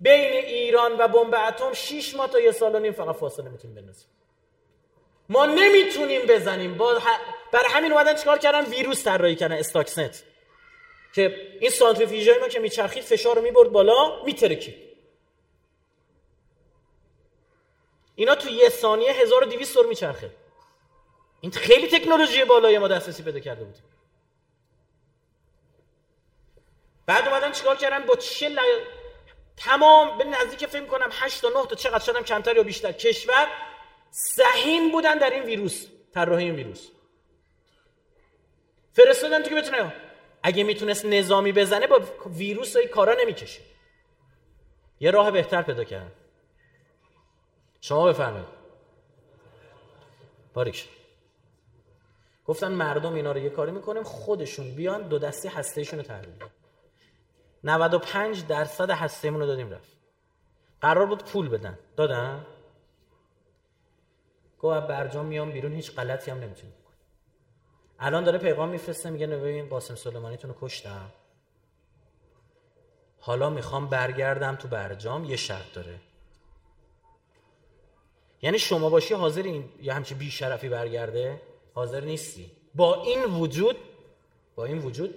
بین ایران و بمب اتم 6 ماه تا یه سال و نیم فقط فاصله می‌تونیم بندازیم. ما نمی‌تونیم بزنیم. با برای همین اومدن چیکار کردن؟ ویروس طراحی کردن استاکسنت که این سانتریفیوژای ما که میچرخید فشار رو می‌برد بالا میترکید. اینا تو یه ثانیه 1200 دور میچرخه. این خیلی تکنولوژی بالای ما دسترسی پیدا کرده بود. بعد اومدن چیکار کردن با چه ل... تمام به نزدیک فکر کنم 8 تا 9 تا چقدر شدم کمتر یا بیشتر. کشور سهیم بودن در این ویروس طراحی این ویروس. فرستادن تو که بتونه اگه می‌تونست نظامی بزنه با ویروس های کارا نمی‌کشه. یه راه بهتر پیدا کردن شما بفرمایید. باریک گفتن مردم اینا رو یه کاری می‌کنیم خودشون بیان دو دستی هستهشون رو تحلیل 95 درصد هستهمون رو دادیم رفت. قرار بود پول بدن. دادن؟ گفت برجام میام بیرون هیچ غلطی هم نمی‌تونیم الان داره پیغام میفرسته میگه ببین قاسم سلیمانیتون رو کشتم. حالا می‌خوام برگردم تو برجام یه شرط داره. یعنی شما باشی حاضر این یه همچی بیشرفی برگرده؟ حاضر نیستی. با این وجود با این وجود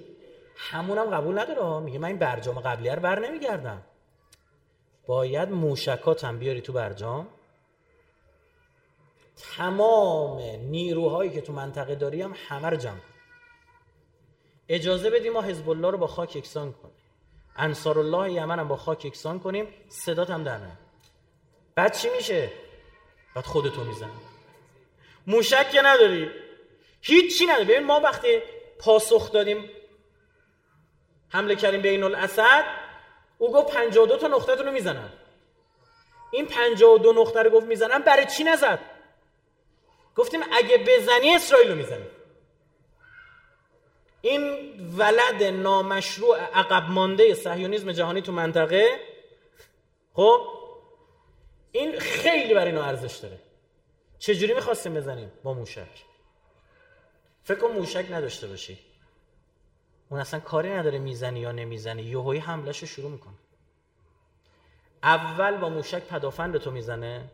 همونم قبول نداره. میگه من این برجام قبلیه رو بر نمیگردم. باید موشکاتم بیاری تو برجام. تمام نیروهایی که تو منطقه داری هم همه رو جمع اجازه بدیم ما حزب الله رو با خاک یکسان کنیم. انصار الله یمن هم با خاک یکسان کنیم. صدات هم در بعد چی میشه؟ بعد خودتو میزن موشک که نداری. هیچی نداری ببین ما وقتی پاسخ دادیم حمله کردیم بین الاسد او گفت 52 تا نقطه رو می‌زنن این 52 نقطه رو گفت می‌زنن برای چی نزد؟ گفتیم اگه بزنی اسرائیل رو می‌زنی این ولد نامشروع عقب مانده صهیونیسم جهانی تو منطقه خب این خیلی برای اینا ارزش داره. چجوری می‌خواستیم بزنیم با موشک؟ فکر کن موشک نداشته باشی. اون اصلا کاری نداره می‌زنی یا نمی‌زنی. یهویی حملش رو شروع می‌کنه. اول با موشک پدافند تو می‌زنه.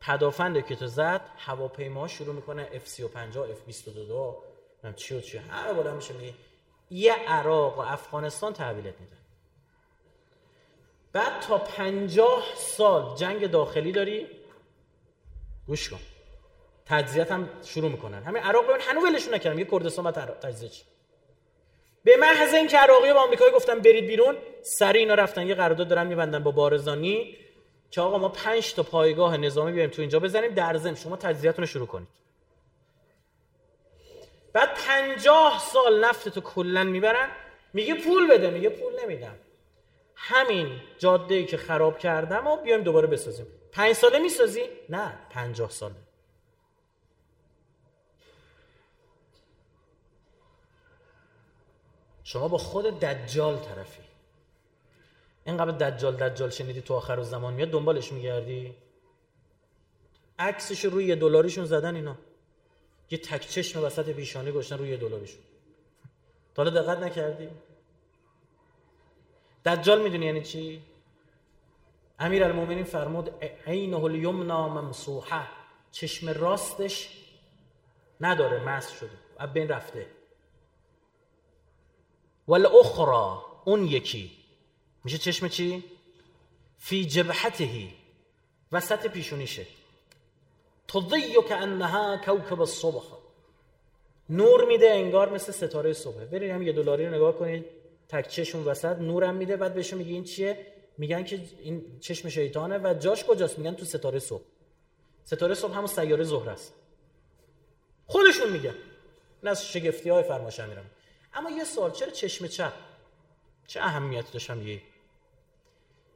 پدافند که تو زد هواپیما شروع می‌کنه F35 F22. نم چی و چی. هر بالا میشه میگه. یه عراق و افغانستان تحویلت میدن بعد تا پنجاه سال جنگ داخلی داری. گوش کن. تجزیت هم شروع می‌کنن. همین عراق ببین هنوز ولشون نکردم. یه کردستان بعد تجزیه به محض اینکه عراقی با آمریکایی گفتن برید بیرون سری اینا رفتن. یه قرارداد دارن میبندن با بارزانی. که آقا ما پنج تا پایگاه نظامی بیاریم تو اینجا بزنیم در ضمن شما تجزیه‌تون رو شروع کنید. بعد پنجاه سال نفت تو کلا می‌برن. میگه پول بده. میگه پول نمیدم. همین جاده ای که خراب کردم و بیایم دوباره بسازیم. پنج ساله می‌سازی؟ نه پنجاه ساله. شما با خود دجال طرفی. اینقدر دجال دجال شنیدی تو آخر زمان میاد دنبالش میگردی؟ عکسش روی یه دلاریشون زدن اینا. یه تک چشم وسط پیشانی گشتن روی یه دلاریشون. تا دقت نکردی؟ دجال می‌دونی یعنی چی؟ امیر المومنین فرمود عینه الیمنا ممسوحه. چشم راستش نداره مس شده از بین رفته. ول اخرى اون یکی. میشه چشم چی؟ فی جبهتهی وسط پیشونیشه. تضیو که انها کوکب الصبح. نور میده انگار مثل ستاره صبح. برید هم یه دلاری رو نگاه کنید تک چشم وسط نورم میده. بعد بهشون میگه این چیه؟ میگن که این چشم شیطانه و جاش کجاست؟ میگن تو ستاره صبح. ستاره صبح همون سیاره زهره است. خودشون میگن. این از شگفتی های فرماش میرم اما یه سوال چرا چشم چپ؟ چه اهمیتی داشتم یه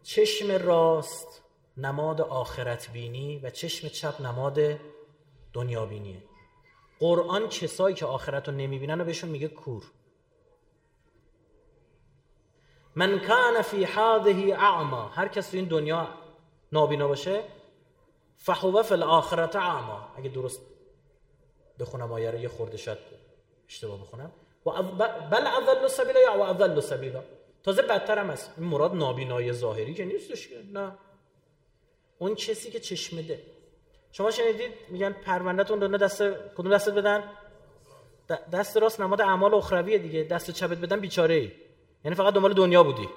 چشم راست نماد آخرت بینی و چشم چپ نماد دنیا بینیه قرآن کسایی که آخرت رو نمی‌بینن و بهشون میگه کور. من کان فی هذه اعما. هر کس تو این دنیا نابینا باشه فهو فی الاخرت اعما. اگه درست بخونم آیه رو یه خورده شد اشتباه بخونم. و بل اضل سبیلا یا و اضل سبیلا تازه بدتر هم هست این مراد نابینای ظاهری که نیستش که نه. اون کسی که چشم ده شما شنیدید؟ میگن پروندهتون دونه دست کدوم دستت بدن؟ دست راست نماد اعمال اخرویه دیگه. دست چپت بدن بیچاره ای یعنی فقط دنبال دنیا بودی.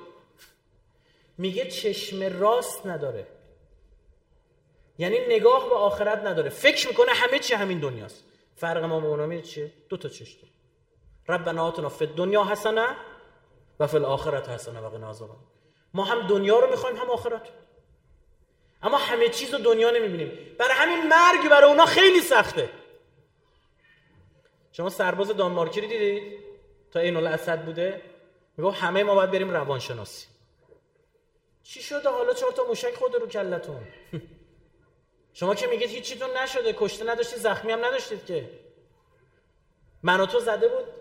میگه چشم راست نداره. یعنی نگاه به آخرت نداره. فکر می‌کنه همه چی همین دنیاست. فرق ما با اونها چیه؟ دو تا چشم. ربنا آتنا فی دنیا حسنه و فی الاخرت حسنه و قنا ما هم دنیا رو می‌خوایم هم آخرت. اما همه چیز رو دنیا نمی‌بینیم. برای همین مرگ برای اونا خیلی سخته. شما سرباز دانمارکی رو دیدید؟ تا این الاسد بوده. میگو همه ما باید بریم روانشناسی. چی شده حالا چهار تا موشک خود رو کلتون؟ *laughs* شما که میگید هیچیتون نشده. کشته نداشتید زخمی هم نداشتید که. من تو زده بود.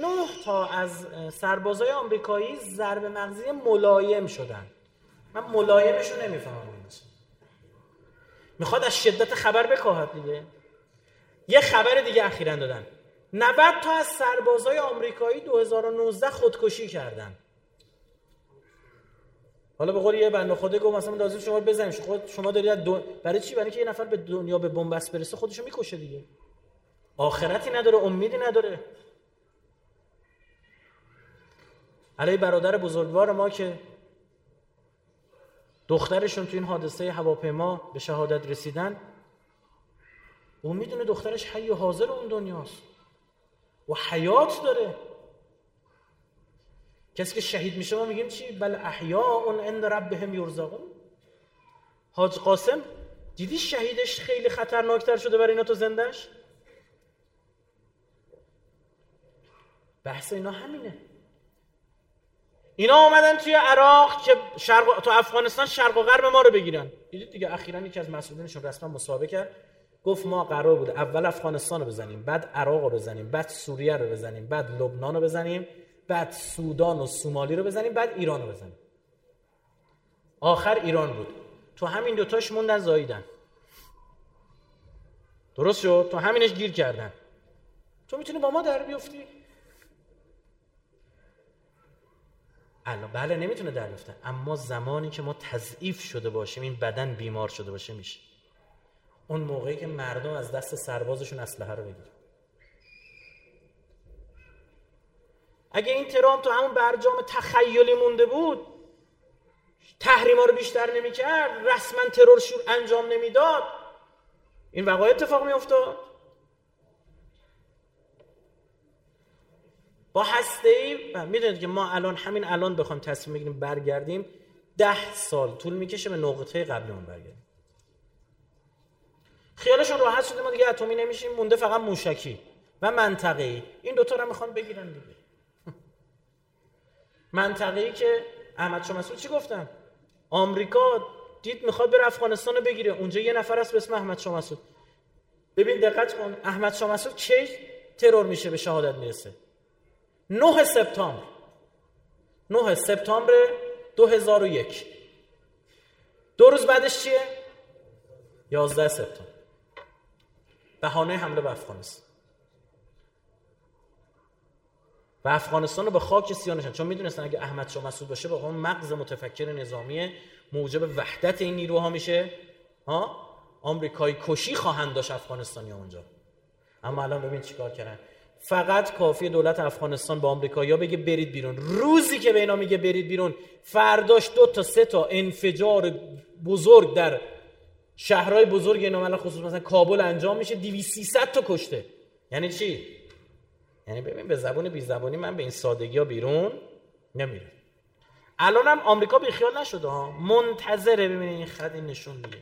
نه تا از سربازای آمریکایی ضرب مغزی ملایم شدن. من ملایمشو نمی‌فهمم می‌خواد از شدت خبر بکاهد دیگه. یه خبر دیگه اخیرا دادن. 90 تا از سربازای آمریکایی 2019 خودکشی کردن. حالا به قول یه بنده خدا گفت مثلا لازم شما بزنید خود شما دارید دو... برای چی؟ برای اینکه یه نفر به دنیا به بنبست برسه خودشو می‌کشه دیگه. آخرتی نداره امیدی نداره. علی برادر بزرگوار ما که دخترشون تو این حادثه هواپیما به شهادت رسیدن او می‌دونه دخترش حی و حاضر اون دنیاست و حیات داره. کسی که شهید میشه ما میگیم چی؟ بل احیاء عند ربهم یرزقون. حاج قاسم دیدی شهیدش خیلی خطرناکتر شده برای اینا تو زندهش بحث اینا همینه. اینا آمدن توی عراق که شرق... تو افغانستان شرق و غرب ما رو بگیرن. دیدید دیگه اخیرا یکی از مسئولینشون رسما مصاحبه کرد. گفت ما قرار بود اول افغانستان رو بزنیم بعد عراق رو بزنیم بعد سوریه رو بزنیم بعد لبنان رو بزنیم بعد سودان و سومالی رو بزنیم بعد ایران رو بزنیم. آخر ایران بود. تو همین دوتاش موندن زاییدن. درست شد؟ تو همینش گیر کردن. تو می‌تونی با ما در بیفتی؟ الان بله نمی‌تونه در بیفته. اما زمانی که ما تضعیف شده باشیم این بدن بیمار شده باشه میشه. اون موقعی که مردم از دست سربازشون اسلحه رو بگیرن اگه این ترام تو همون برجام تخیلی مونده بود تحریما رو بیشتر نمی‌کرد رسما ترور شور انجام نمی‌داد این وقایع اتفاق میافتاد. با هسته ای می‌دونید که ما الان همین الان بخوام تصمیم بگیریم برگردیم ده سال طول می‌کشه به نقطه قبلمون برگردیم. خیالشون راحت شده ما دیگه اتمی نمیشیم مونده فقط موشکی و منطقه‌ای. این دوتا رو می‌خوان بگیرن دیگه. *laughs* منطقه‌ای که احمد مسعود چی گفتم آمریکا دید می‌خواد بره افغانستان رو بگیره. اونجا یه نفر هست به اسم احمد شما مسعود. ببین دقت کن احمد شما مسعود کی ترور میشه به شهادت می‌رسه؟ 9 سپتامبر. 9 سپتامبر 2001 دو روز بعدش چیه؟ 11 سپتامبر. بهانه حمله به افغانستان. و افغانستان رو به خاک سیانشن چون می‌دونستن اگه احمد شاه مسعود باشه با اون مغز متفکر نظامی موجب وحدت این نیروها میشه. ها؟ آمریکایی کشی خواهند داشت افغانستانی اونجا. اما الان ببین چیکار کردن. فقط کافی دولت افغانستان با آمریکایی‌ها بگه برید بیرون. روزی که به اینا میگه برید بیرون فرداش دو تا سه تا انفجار بزرگ در شهرهای بزرگ اینا خصوص مثلا کابل انجام میشه 200 تا کشته. یعنی چی؟ یعنی ببین به زبون بی زبانی من به این سادگی ها بیرون الان هم آمریکا بی خیال نشده ها. منتظره ببینید این این نشون دیگه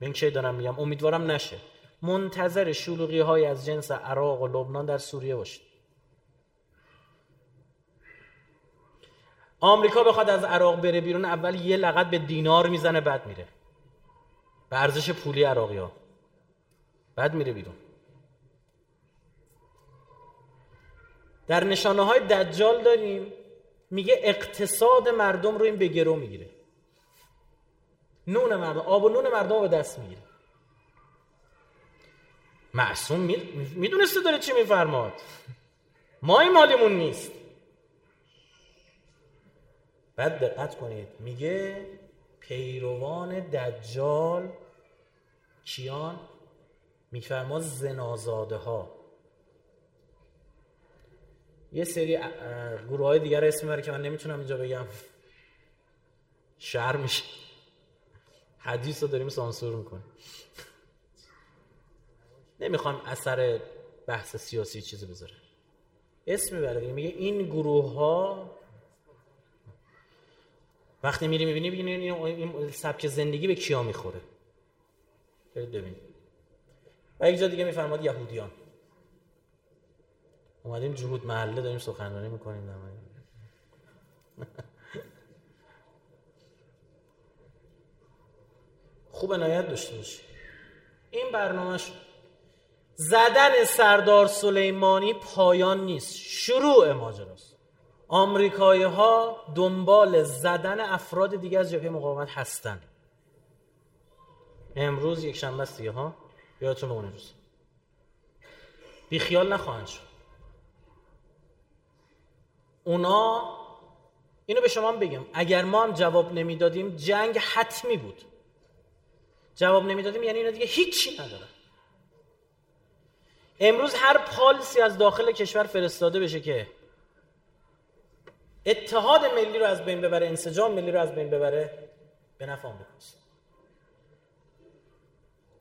به این چه دارم میگم؟ امیدوارم نشه. منتظر شلوغی های از جنس عراق و لبنان در سوریه باشید. آمریکا بخواد از عراق بره بیرون اول یه لغت به دینار می‌زنه بعد میره. به ارزش پولی عراقی ها بعد میره بیرون. در نشانه های دجال داریم میگه اقتصاد مردم رو این به گرو می‌گیره. نون مردم آب و نون مردم رو به دست می‌گیره. معصوم می‌دونسته داره چی میفرماد. ما این مالیمون نیست. بعد دقت کنید. میگه پیروان دجال کیان؟ میفرما زنازاده ها یه سری گروه های دیگر اسم می‌بره که من نمی‌تونم اینجا بگم. شهر میشه. حدیث رو داریم سانسور می‌کنیم. نمی‌خوام اثر بحث سیاسی چیزی بذاره. اسم می‌بره میگه این گروه ها وقتی میری می‌بینی ببینی این سبک زندگی به کیا می‌خوره. برید ببینید. و یک جا دیگه میفرماد یهودیان. اومدیم جهود محله داریم سخنرانی می‌کنیم. *laughs* خوب عنایت داشته باشی. این برنامهش زدن سردار سلیمانی پایان نیست. شروع ماجراست. آمریکایی ها دنبال زدن افراد دیگه از جبهه مقاومت هستن. امروز یک شنبه است دیگه ها؟ یادتون اون روز بی خیال نخواهند شد. اونا اینو به شما بگم. اگر ما هم جواب نمی‌دادیم جنگ حتمی بود. جواب نمی‌دادیم یعنی اینا دیگه هیچی ندارن. امروز هر پالسی از داخل کشور فرستاده بشه که اتحاد ملی رو از بین ببره انسجام ملی رو از بین ببره به نفع آمریکاست.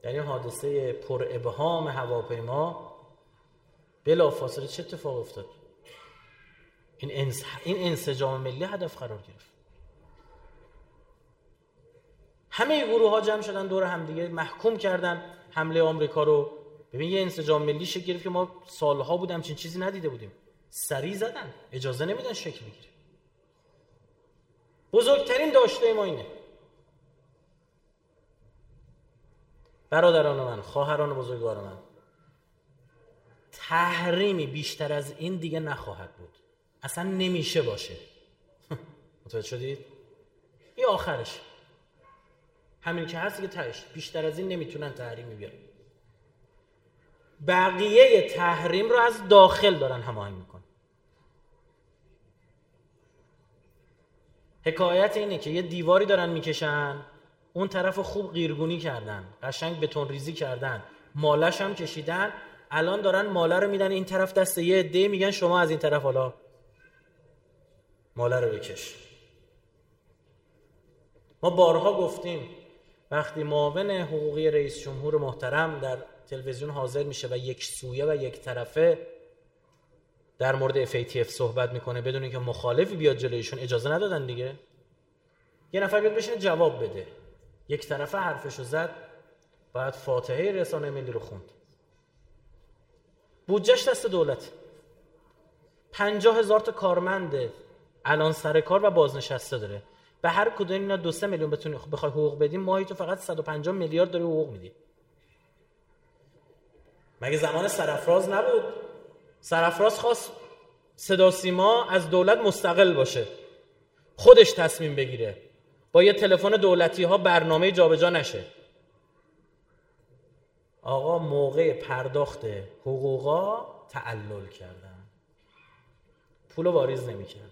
این حادثه پر ابهام هواپیما بلا فاصله چه اتفاق افتاد؟ این انس... این انسجام ملی هدف قرار گرفت. همه گروه ها جمع شدن دور همدیگه محکوم کردن حمله آمریکا رو ببین یه انسجام ملی شکل گرفت که ما سالها بودم چین چیزی ندیده بودیم. سری زدن. اجازه نمیدن شکل بگیره. بزرگترین داشته ما اینه. برادران من خواهران بزرگوار من. تحریمی بیشتر از این دیگه نخواهد بود. اصلا نمیشه باشه. *laughs* متوجه شدید؟ این آخرش. همین که هست که تهش. بیشتر از این نمی‌تونن تحریمی بیارن بقیه تحریم رو از داخل دارن هماهنگ می‌کنن. حکایت اینه که یه دیواری دارن می‌کشن اون طرف خوب قیرگونی کردن قشنگ بتون ریزی کردن مالش هم کشیدن. الان دارن ماله رو میدن این طرف دست یه عده میگن شما از این طرف حالا ماله رو بکش. ما بارها گفتیم وقتی معاون حقوقی رئیس جمهور محترم در تلویزیون حاضر میشه و یک سویه و یک طرفه در مورد FATF صحبت می‌کنه بدون اینکه مخالفی بیاد جلویشون اجازه ندادن دیگه. یه نفر بیاد بشینه جواب بده. یک طرفه حرفشو زد باید فاتحه رسانه ملی رو خوند. بودجهش دست دولت. پنجاه هزار تا کارمند الان سر کار و بازنشسته داره. به هر کدوم اینا دو سه میلیون بتونی بخوای حقوق بدیم ماهی تو فقط 150 میلیارد داری حقوق میدی. مگه زمان سرفراز نبود؟ سرفراز خواست صدا سیما از دولت مستقل باشه. خودش تصمیم بگیره. با یه تلفن دولتی ها برنامه جابجا نشه. آقا موقع پرداخت حقوقا تعلل کردن. پول واریز نمی‌کردن.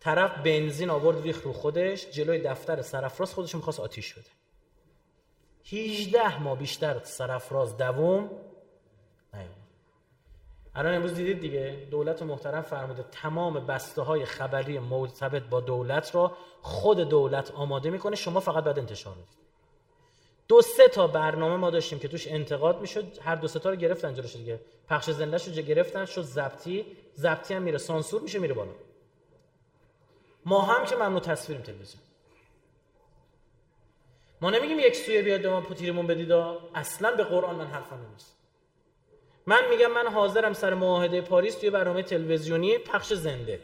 طرف بنزین آورد ریخ رو خودش جلوی دفتر سرفراز خودش می‌خواست آتیش بده. 18 ماه بیشتر سرفراز دوم الان امروز دیدید دیگه دولت محترم فرموده. تمام بسته های خبری مرتبط با دولت را خود دولت آماده می‌کنه. شما فقط باید انتشار بدید دو سه تا برنامه ما داشتیم که توش انتقاد می‌شد. هر دو سه تا رو گرفتن جلوش دیگه. پخش زنده شو گرفتن شد زبطی زبطی هم میره سانسور میشه میره بالا. ما هم که ممنوع تصویریم تلویزیون. ما نمیگیم یک سویه بیاد ما پوتیرمون بدید. اصلا به قرآن من حرفم نیست. من میگم من حاضرم سر معاهده پاریس توی برنامه تلویزیونی پخش زنده.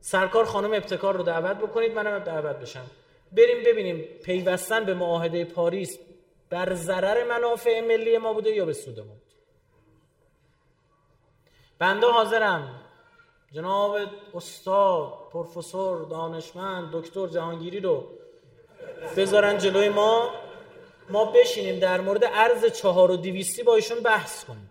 سرکار خانم ابتکار رو دعوت بکنید منم دعوت بشم. بریم ببینیم پیوستن به معاهده پاریس بر ضرر منافع ملی ما بوده یا به سود ما بنده حاضرم. جناب استاد پروفسور دانشمند دکتر جهانگیری رو بذارن جلوی ما. ما بشینیم در مورد ارز چهار و دیویستی با ایشون بحث کنیم.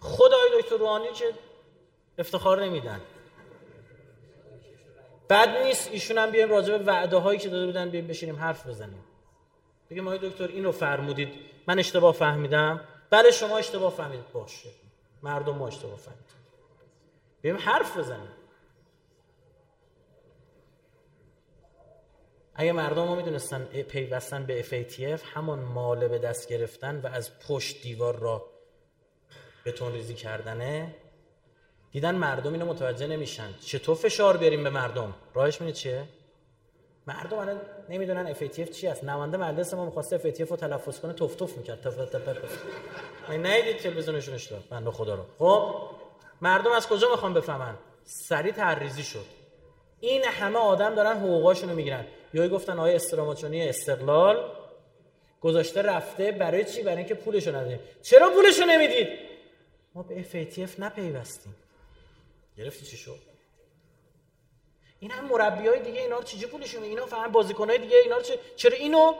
خدای دکتر روحانی که افتخار نمیدن. بد نیست ایشون هم بیایم راجع به وعده هایی که داده بودن بیایم بشینیم حرف بزنیم. بگیم آقای دکتر این رو فرمودید من اشتباه فهمیدم. بله شما اشتباه فهمیدید. باشه. مردم ما اشتباه فهمیدیم بیایم حرف بزنیم. اگه مردم ما می‌دونستن پیوستن به FATF همان ماله به دست گرفتن و از پشت دیوار را به ریزی کردنه دیدن مردم اینو متوجه نمیشن. چطور فشار بیاریم به مردم؟ راهش میده چیه؟ مردم الان نمی‌دونن FATF چی است. نماینده مجلس ما می‌خواسته FATF رو تلفظ کنه تف تف می‌کرد. تف تف تف من ندیدید تلویزیونشون اشتباه؟ بنده خدا رو. خب مردم از کجا می‌خوان بفهمن؟ سریع تحریزی شد. این همه آدم دارن حقوقاشون رو می‌گیرن. یا گفتن آقای استراماچونی استقلال گذاشته رفته برای چی؟ برای اینکه پولشو ندیم چرا پولشو نمی‌دید؟ ما به FATF نپیوستیم. گرفتی چی شد؟ این هم مربی های دیگه اینا رو چجوری پولشون اینا فهم بازیکن های دیگه اینا چه... چرا اینو؟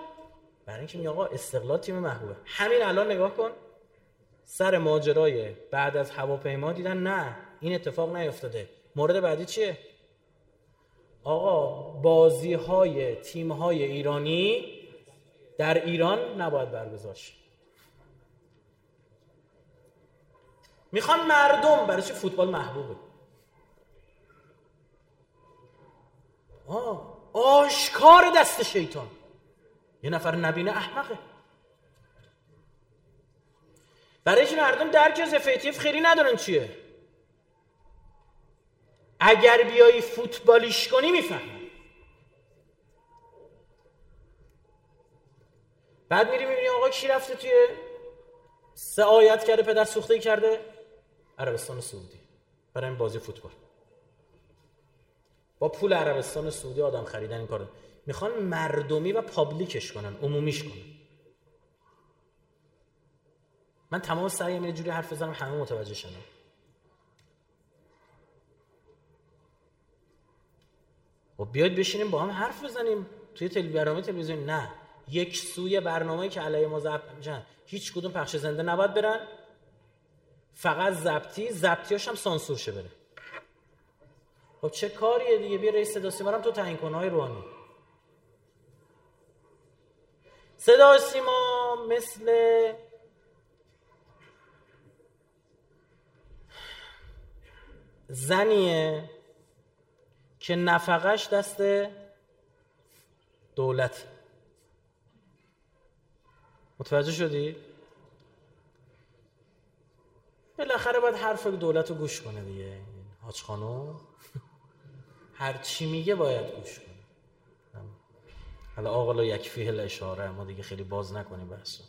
برای اینکه می آقا استقلال تیم محبوبه. همین الان نگاه کن. سر ماجرای بعد از هواپیما دیدن نه این اتفاق نیفتاده مورد بعدی چیه؟ آقا بازی های تیم های ایرانی در ایران نباید برگزار می‌خوان مردم برای چی فوتبال محبوبه آه آشکار دست شیطان. یه نفر نبینه احمقه. برای مردم درک از افیتیف خیلی ندارن چیه؟ اگر بیایی فوتبالیش کنی می‌فهمی. بعد میری می‌بینی آقا کی رفته توی سه آیت کرده پدر سوخته کرده؟ عربستان سعودی. برای این بازی فوتبال. با پول عربستان سعودی آدم خریدن این کارو. می‌خوان مردمی و پابلیکش کنن عمومیش کنن. من تمام سعیم یه جوری حرف بزنم همه متوجه شدن. خب بیاید بشینیم با هم حرف بزنیم. توی تل... برنامه تلویزیون. نه. یک سوی برنامه‌ای که علیه ما ضبط هیچ کدوم پخش زنده نباید برن. فقط ضبطی ضبطیاش هم سانسور شه بره. خب چه کاریه دیگه؟ بیا رئیس صدا سیما تو تعیین کن های روحانی. صدا سیما مثل زنیه. که نفقش دست دولت. متوجه شدی؟ بالاخره باید حرف دولت رو گوش کنه دیگه. حاج خانم. هر چی میگه باید گوش کنه. حالا آقا یک فیه اشاره ما دیگه خیلی باز نکنیم بحثو.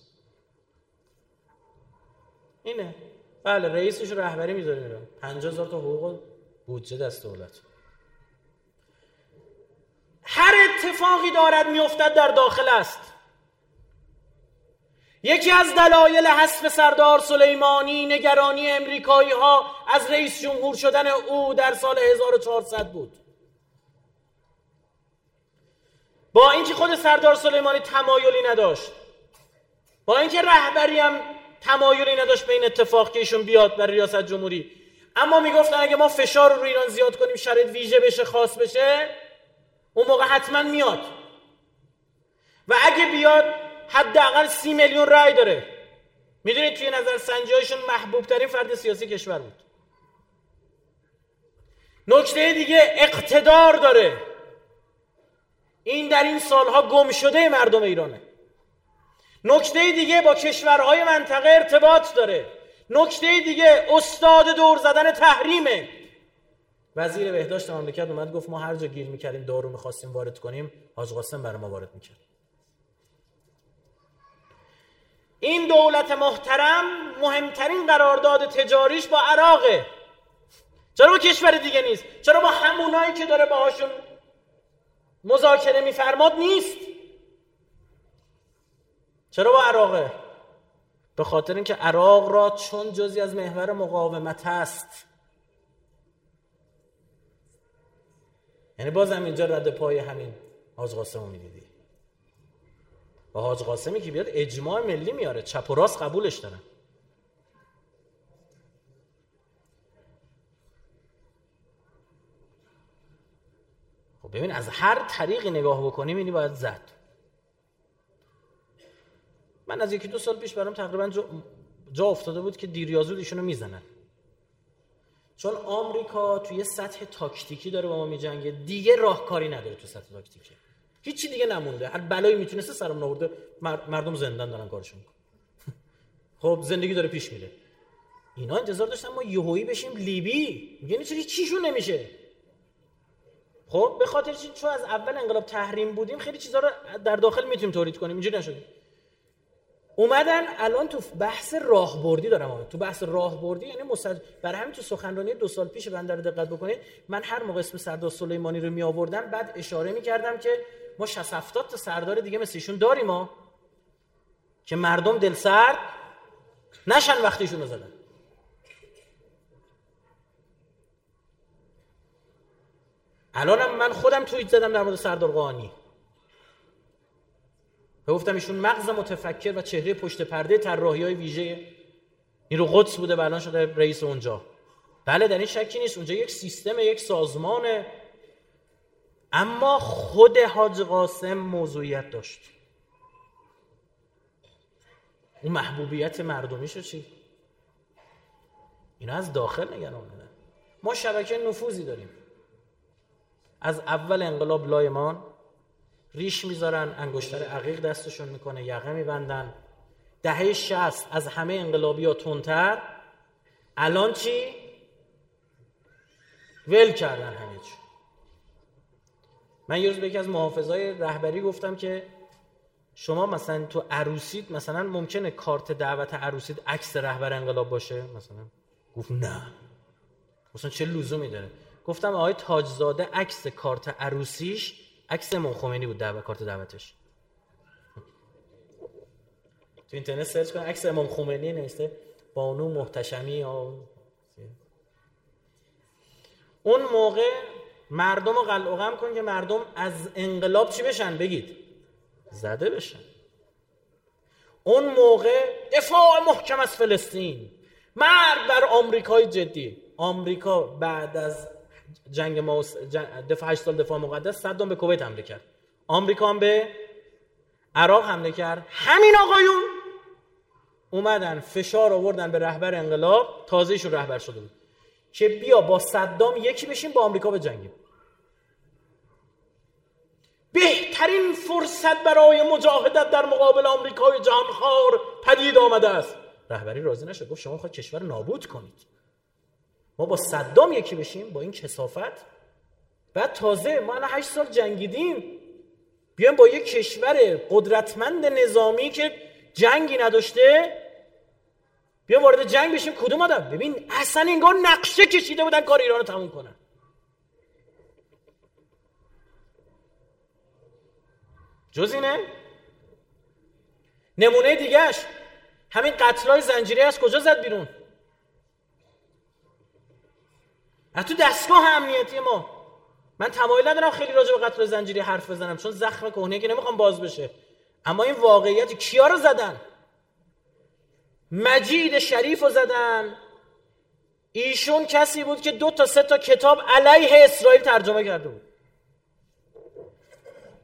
اینه. بله رئیسش رهبری می‌ذاره میره 50000 تا حقوق بودجه دست دولت هر اتفاقی دارد میافتد در داخل است. یکی از دلایل حذف سردار سلیمانی نگرانی امریکایی ها از رئیس جمهور شدن او در سال 1400 بود. با اینکه خود سردار سلیمانی تمایلی نداشت با اینکه رهبری هم تمایلی نداشت به این اتفاق که ایشون بیاد برای ریاست جمهوری. اما می‌گفتن اگه ما فشار رو ایران زیاد کنیم شرط ویژه بشه خاص بشه اون موقع حتما میاد. و اگه بیاد حداقل سی میلیون رای داره. می‌دونید توی نظر سنجیهایشون محبوب ترین فرد سیاسی کشور بود. نکته دیگه اقتدار داره. این در این سالها گم شده مردم ایرانه. نکته دیگه با کشورهای منطقه ارتباط داره. نکته دیگه استاد دور زدن تحریمه. وزیر بهداشت مملکت اومد گفت ما هر جا گیر می‌کردیم دارو می‌خواستیم وارد کنیم حاج قاسم برای ما وارد می‌کرد. این دولت محترم مهمترین قرارداد تجاریش با عراقه چرا با کشور دیگه نیست؟ چرا با همونایی که داره باهاشون مذاکره میفرماد نیست؟ چرا با عراقه به خاطر اینکه عراق را چون جزی از محور مقاومت است. یعنی بازم اینجا رد پای همین حاج قاسم رو می‌دیدی. و حاج قاسمی که بیاد اجماع ملی میاره. چپ و راست قبولش دارن. خب ببین از هر طریقی نگاه بکنیم اینی باید زد. من از یکی دو سال پیش برام تقریبا جا, جا افتاده بود که دیریازود ایشونو می‌زنن. چون آمریکا توی سطح تاکتیکی داره با ما میجنگه دیگه راهکاری نداره تو سطح تاکتیکی. هیچی دیگه نمونده. هر بلایی می‌تونسته سرم نورده مردم زندان دارن کارشون *laughs* خب زندگی داره پیش میره. اینا انتظار داشتن ما یهویی بشیم لیبی. میگن چرا چیشون نمیشه. خب به خاطر چون از اول انقلاب تحریم بودیم خیلی چیزا رو در داخل می‌تونیم تولید کنیم. اینجوری نشدیم اومدن الان تو بحث راهبردی دارم آمد. تو بحث راهبردی یعنی مسج... برای همین تو سخنرانی دو سال پیش بنده دقت بکنید من هر موقع اسم سردار سلیمانی رو می آوردم بعد اشاره می کردم که ما 60 70 تا سردار دیگه مثل ایشون داریم ما که مردم دل سرد نشن وقتیشون رو زدن الانم من خودم توییت زدم در مورد سردار قانی و گفتم ایشون مغز متفکر و چهره پشت پرده طراحی های ویژه این رو قدس بوده و الان شده رئیس اونجا. بله در این شکی نیست. اونجا یک سیستم یک سازمانه. اما خود حاج قاسم موضوعیت داشت. اون محبوبیت مردمی شد چی؟ اینا از داخل نگران ما شبکه نفوذی داریم. از اول انقلاب لایمان ریش می‌ذارن انگشتر عقیق دستشون می‌کنه یقه میبندن. دهه شست از همه انقلابی ها تونتر الان چی؟ ول کردن همه چی. من یه روز به یکی از محافظای رهبری گفتم که شما مثلا تو عروسید مثلا ممکنه کارت دعوت عروسید عکس رهبر انقلاب باشه؟ مثلا گفت نه. مثلا چه لزومی داره؟ گفتم آقای تاجزاده عکس کارت عروسیش عکس امام خمینی بود دعوت کارت دعوتش. تو اینترنت سرچ کن عکس امام خمینی نوشته بانو محتشمی اون موقع مردم رو قلقم کن که مردم از انقلاب چی بشن؟ بگید. زده بشن. اون موقع دفاع محکم از فلسطین. مرد بر آمریکای جدی. آمریکا بعد از جنگ ما دفاع 8 سال دفاع مقدس صدام به کویت حمله کرد. آمریکا هم به عراق حمله کرد. همین آقایون اومدن فشار آوردن به رهبر انقلاب تازهشون رهبر شده بود. که بیا با صدام یکی بشیم با آمریکا به جنگیم. بهترین فرصت برای مجاهدت در مقابل آمریکای جهانخوار پدید آمده است. رهبری راضی نشد گفت شما خواهد کشور نابود کنید. ما با صدام یکی بشیم با این کسافت. بعد تازه ما الان هشت سال جنگیدیم. بیایم با یک کشور قدرتمند نظامی که جنگی نداشته بیایم وارد جنگ بشیم. کدوم آدم؟ ببین اصلا انگار نقشه کشیده بودن کار ایران رو تموم کنن. جز اینه؟ نمونه دیگهش همین قتلای زنجیری از کجا زد بیرون؟ از تو دستگاه امنیتی ما. من تمایل ندارم خیلی راجع به قتل زنجیری حرف بزنم چون زخم کهنه که نمی‌خوام باز بشه. اما این واقعیت کیا رو زدن؟ مجید شریف رو زدن. ایشون کسی بود که دو تا سه تا کتاب علیه اسرائیل ترجمه کرده بود.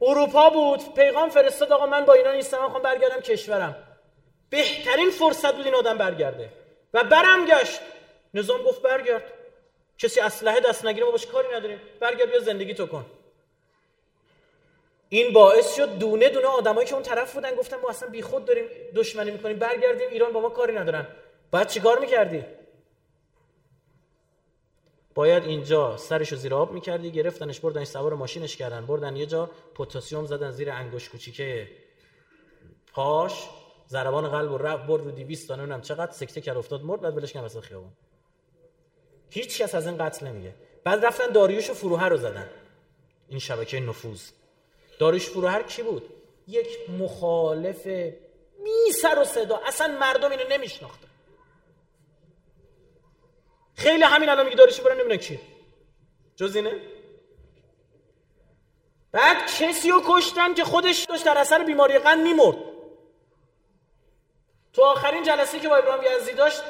اروپا بود. پیغام فرستاد آقا من با اینا نیستم من خوام برگردم کشورم. بهترین فرصت بود این آدم برگرده. و برم گشت. نظام گفت برگرد. کسی اسلحه دست نگیره ما باش کاری نداریم. برگرد بیا زندگی تو کن. این باعث شد دونه دونه آدمایی که اون طرف بودن گفتن ما اصلا بیخود داریم دشمنی می‌کنیم برگردیم ایران با ما کاری ندارن. بعد چیکار می‌کردی؟ باید اینجا سرشو زیر آب می‌کردی گرفتنش بردنش سوار ماشینش کردن. بردن یه جا پتاسیم زدن زیر انگوش کوچیکه. پاش ضربان قلب و رفت برد رو 200 تا نمی‌دونم چقدر سکته کرد افتاد مرد بعد ولش کردن وسط خیابون. هیچ کس از این قتل نمیگه. بعد رفتن داریوش و فروهر رو زدن. این شبکه نفوذ. داریوش فروهر کی بود؟ یک مخالف بی سر و صدا. اصلا مردم اینو نمیشناختن. خیلی همین الان میگه داریشی برن نمی‌دونن کی. جز اینه؟ بعد کسی رو کشتن که خودش داشت در اثر بیماری قند میمرد. تو آخرین جلسه که با ابراهیم یزدی داشت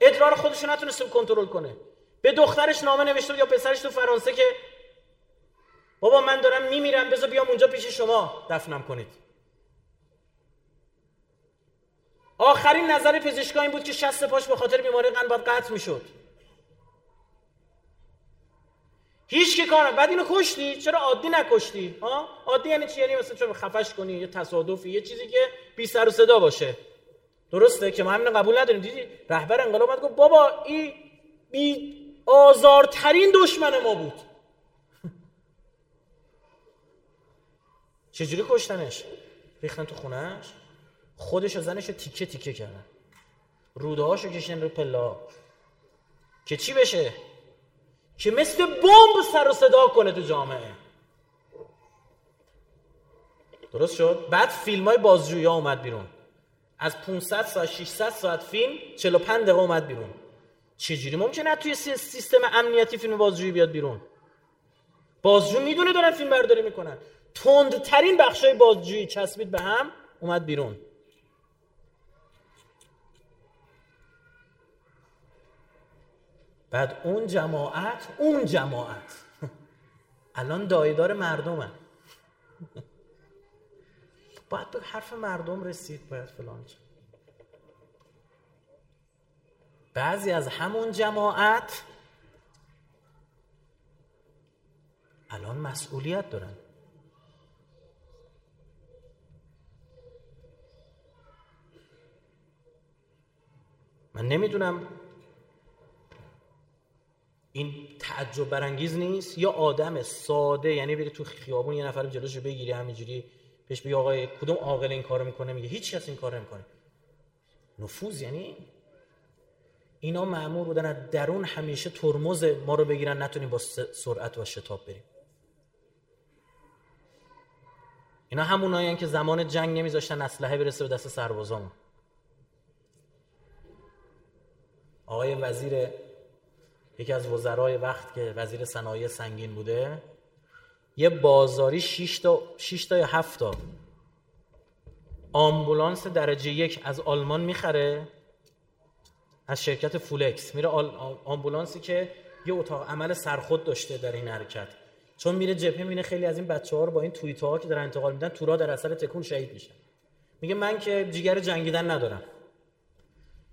ادرار خودش نتونست کنترل کنه. به دخترش نامه نوشته یا پسرش تو فرانسه که بابا من دارم میمیرم بذار بیام اونجا پیش شما. دفنم کنید. آخرین نظر پزشکا این بود که شست پاش به خاطر بیماری قند باید قطع می‌شد. هیچ که کارم بعد اینو کشتی؟ چرا عادی نکشتی؟ ها؟ عادی یعنی چی؟ یعنی مثلا چرا خفش کنی یه تصادفی یه چیزی که بی سر و صدا باشه. درسته که ما همین قبول نداریم دیدی؟ رهبر انقلاب گفت بابا این بی آزارترین دشمن ما بود. چجوری کشتنش؟ ریختن تو خونهش خودش و زنش رو تیکه تیکه کردن. روده هاشو کشن رو پلا. که چی بشه؟ که مثل بمب سر و صدا کنه تو جامعه. درست شد؟ بعد فیلم های بازجویی ها اومد بیرون. از 500 ساعت 600 ساعت فیلم 45 دقیقه اومد بیرون. چجوری؟ ممکنه توی سیستم امنیتی فیلم بازجویی بیاد بیرون. بازجو می‌دونه دارن فیلم برداری می‌کنن. تندترین بخشای بازجویی چسبید به هم اومد بیرون. بعد اون جماعت اون جماعت. *laughs* الان دایدار مردمه *laughs* باید به حرف مردم رسید باید فلان بعضی از همون جماعت الان مسئولیت دارن. من نمی‌دونم این تعجب برانگیز نیست یا آدم ساده یعنی بری تو خیابون یه نفر جلوشو بگیری همینجوری پیش بگی آقای کدوم عاقل این کارو می‌کنه؟ میگه هیچ کس این کارو نمی‌کنه. نفوذ یعنی اینا معمور بودن از درون همیشه ترمز ما رو بگیرن نتونیم با سرعت و شتاب بریم. اینا همونایی که زمان جنگ نمیذاشتن اسلحه برسه به دست سربازامون. آقای وزیر یکی از وزرای وقت که وزیر صنایع سنگین بوده یه بازاری 6 تا 6 تا یا 7 تا آمبولانس درجه یک از آلمان می‌خره. از شرکت فولکس. میره آمبولانسی که یه اتاق عمل سرخود داشته در این حرکت. چون میره جبهه می‌بینه خیلی از این بچه ها رو با این توییت ها که دارن انتقال میدن تورا در اثر تکون شهید میشن میگه من که جیگر جنگیدن ندارم.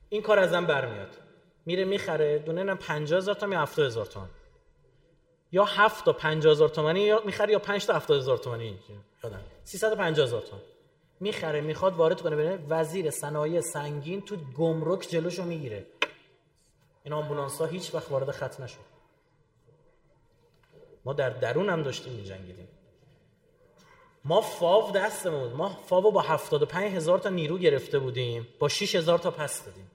این کار ازم برمیاد. میره می‌خره دونه نه 50000 تا یا 70000 تومان یا 7 تا 50000 تومانی یا می‌خره یا 5 تا 70000 تومانی. یادم. 350000 تومان می‌خره می‌خواد وارد کنه ببینه وزیر صنایع سنگین تو گمرک جلوشو می‌گیره. این آمبولانس ها هیچ وقت وارد خط نشد. ما در درون هم داشتیم میجنگیدیم ما فاو دستمون بود. ما فاو با 75 هزار تا نیرو گرفته بودیم. با 6 هزار تا پس دادیم.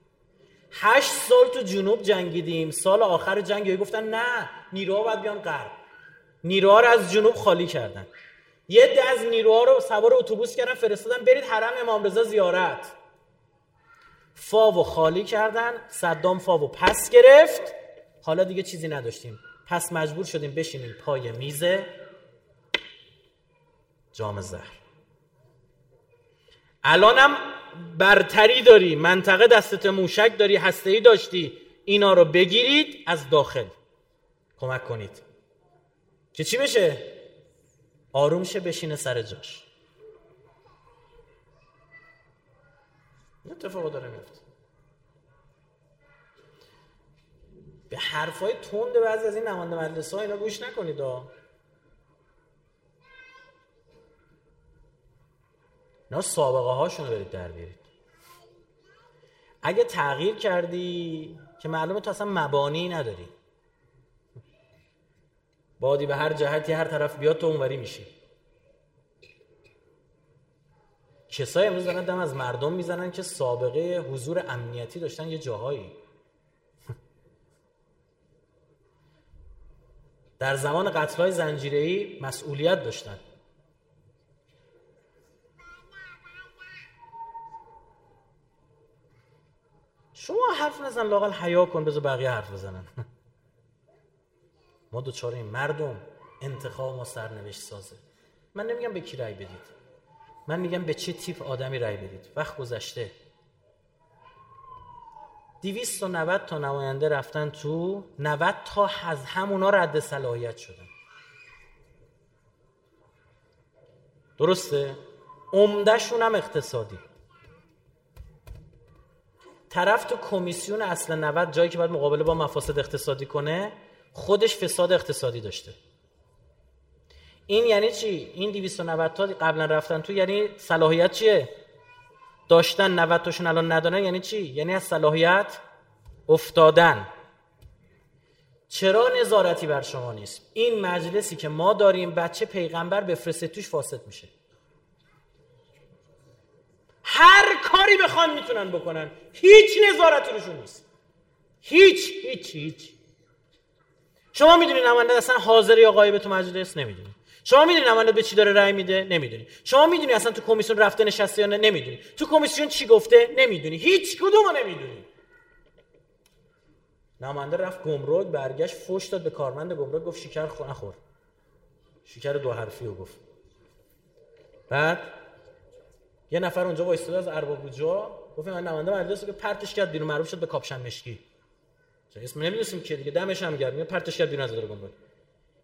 هشت سال تو جنوب جنگیدیم. سال آخر جنگ گفتن نه نیروها باید بیان غرب. نیروها رو از جنوب خالی کردن. یه ده از نیروها رو سوار اتوبوس کردن فرستادن برید حرم امام رضا زیارت. فاو خالی کردن صدام فاو پس گرفت. حالا دیگه چیزی نداشتیم. پس مجبور شدیم بشینیم پای میز جام زهر. الانم برتری داری منطقه دستت موشک داری هسته داشتی. اینا رو بگیرید از داخل کمک کنید. که چی بشه؟ آروم شه بشینه سر جاش. اتفاق داره میفته. به حرفای تند بعضی از این نماینده مجلس ها اینا گوش نکنید اینا سابقه هاشون رو برید در بیارید. اگه تغییر کردی که معلومه تو اصلا مبانی نداری. بادی به هر جهتی هر طرف بیاد تو اونوری میشی. کسایی امروز دارن دم از مردم می‌زنن که سابقه حضور امنیتی داشتن یه جاهایی. *laughs* در زمان قتلهای زنجیره‌ای مسئولیت داشتن. شما حرف نزن لاقل حیا کن بذار بقیه حرف بزنن. *laughs* ما این مردم انتخاب ما سرنوشت سازه. من نمیگم به کی رأی بدید. من میگم به چه تیپ آدمی رأی بدید. وقت گذشته. 290 تا نماینده رفتن تو 90 تا از همونا رد صلاحیت شدن. درسته؟ عمدهشون هم اقتصادی. طرف تو کمیسیون اصل 90 جایی که باید مقابله با مفاسد اقتصادی کنه خودش فساد اقتصادی داشته. این یعنی چی؟ این 290 تا قبلا رفتن تو یعنی صلاحیت چیه؟ داشتن 90 تاشون الان ندارن یعنی چی؟ یعنی از صلاحیت افتادن. چرا نظارتی بر شما نیست؟ این مجلسی که ما داریم بچه پیغمبر بفرسته توش فاسد میشه. هر کاری بخوان می‌تونن بکنن هیچ نظارتی روشون نیست. هیچ هیچ هیچ. شما می‌دونید نماینده اصلا حاضر یا غایب تو مجلس؟ نمی‌دونید شما می‌دونید نماینده به چی داره رأی میده؟ نمی‌دونی. شما می‌دونی اصلا تو کمیسیون رفته نشسته یا نه؟ نمی‌دونی. تو کمیسیون چی گفته؟ نمی‌دونی. هیچ کدومو نمی‌دونی. نماینده رفت گمرک برگشت فوش داد به کارمند گمرک گفت شکر خو نخور. شکر دو حرفی رو گفت. بعد یه نفر اونجا وایستاد از ارباب رجوعا گفت من نماینده مجلس که پرتش کرد بیرون معروف شد به کاپشن مشکی. اسم نمی‌دونیم که دیگه. دمش هم گرم. پرتش کرد بیرون از اداره گمرک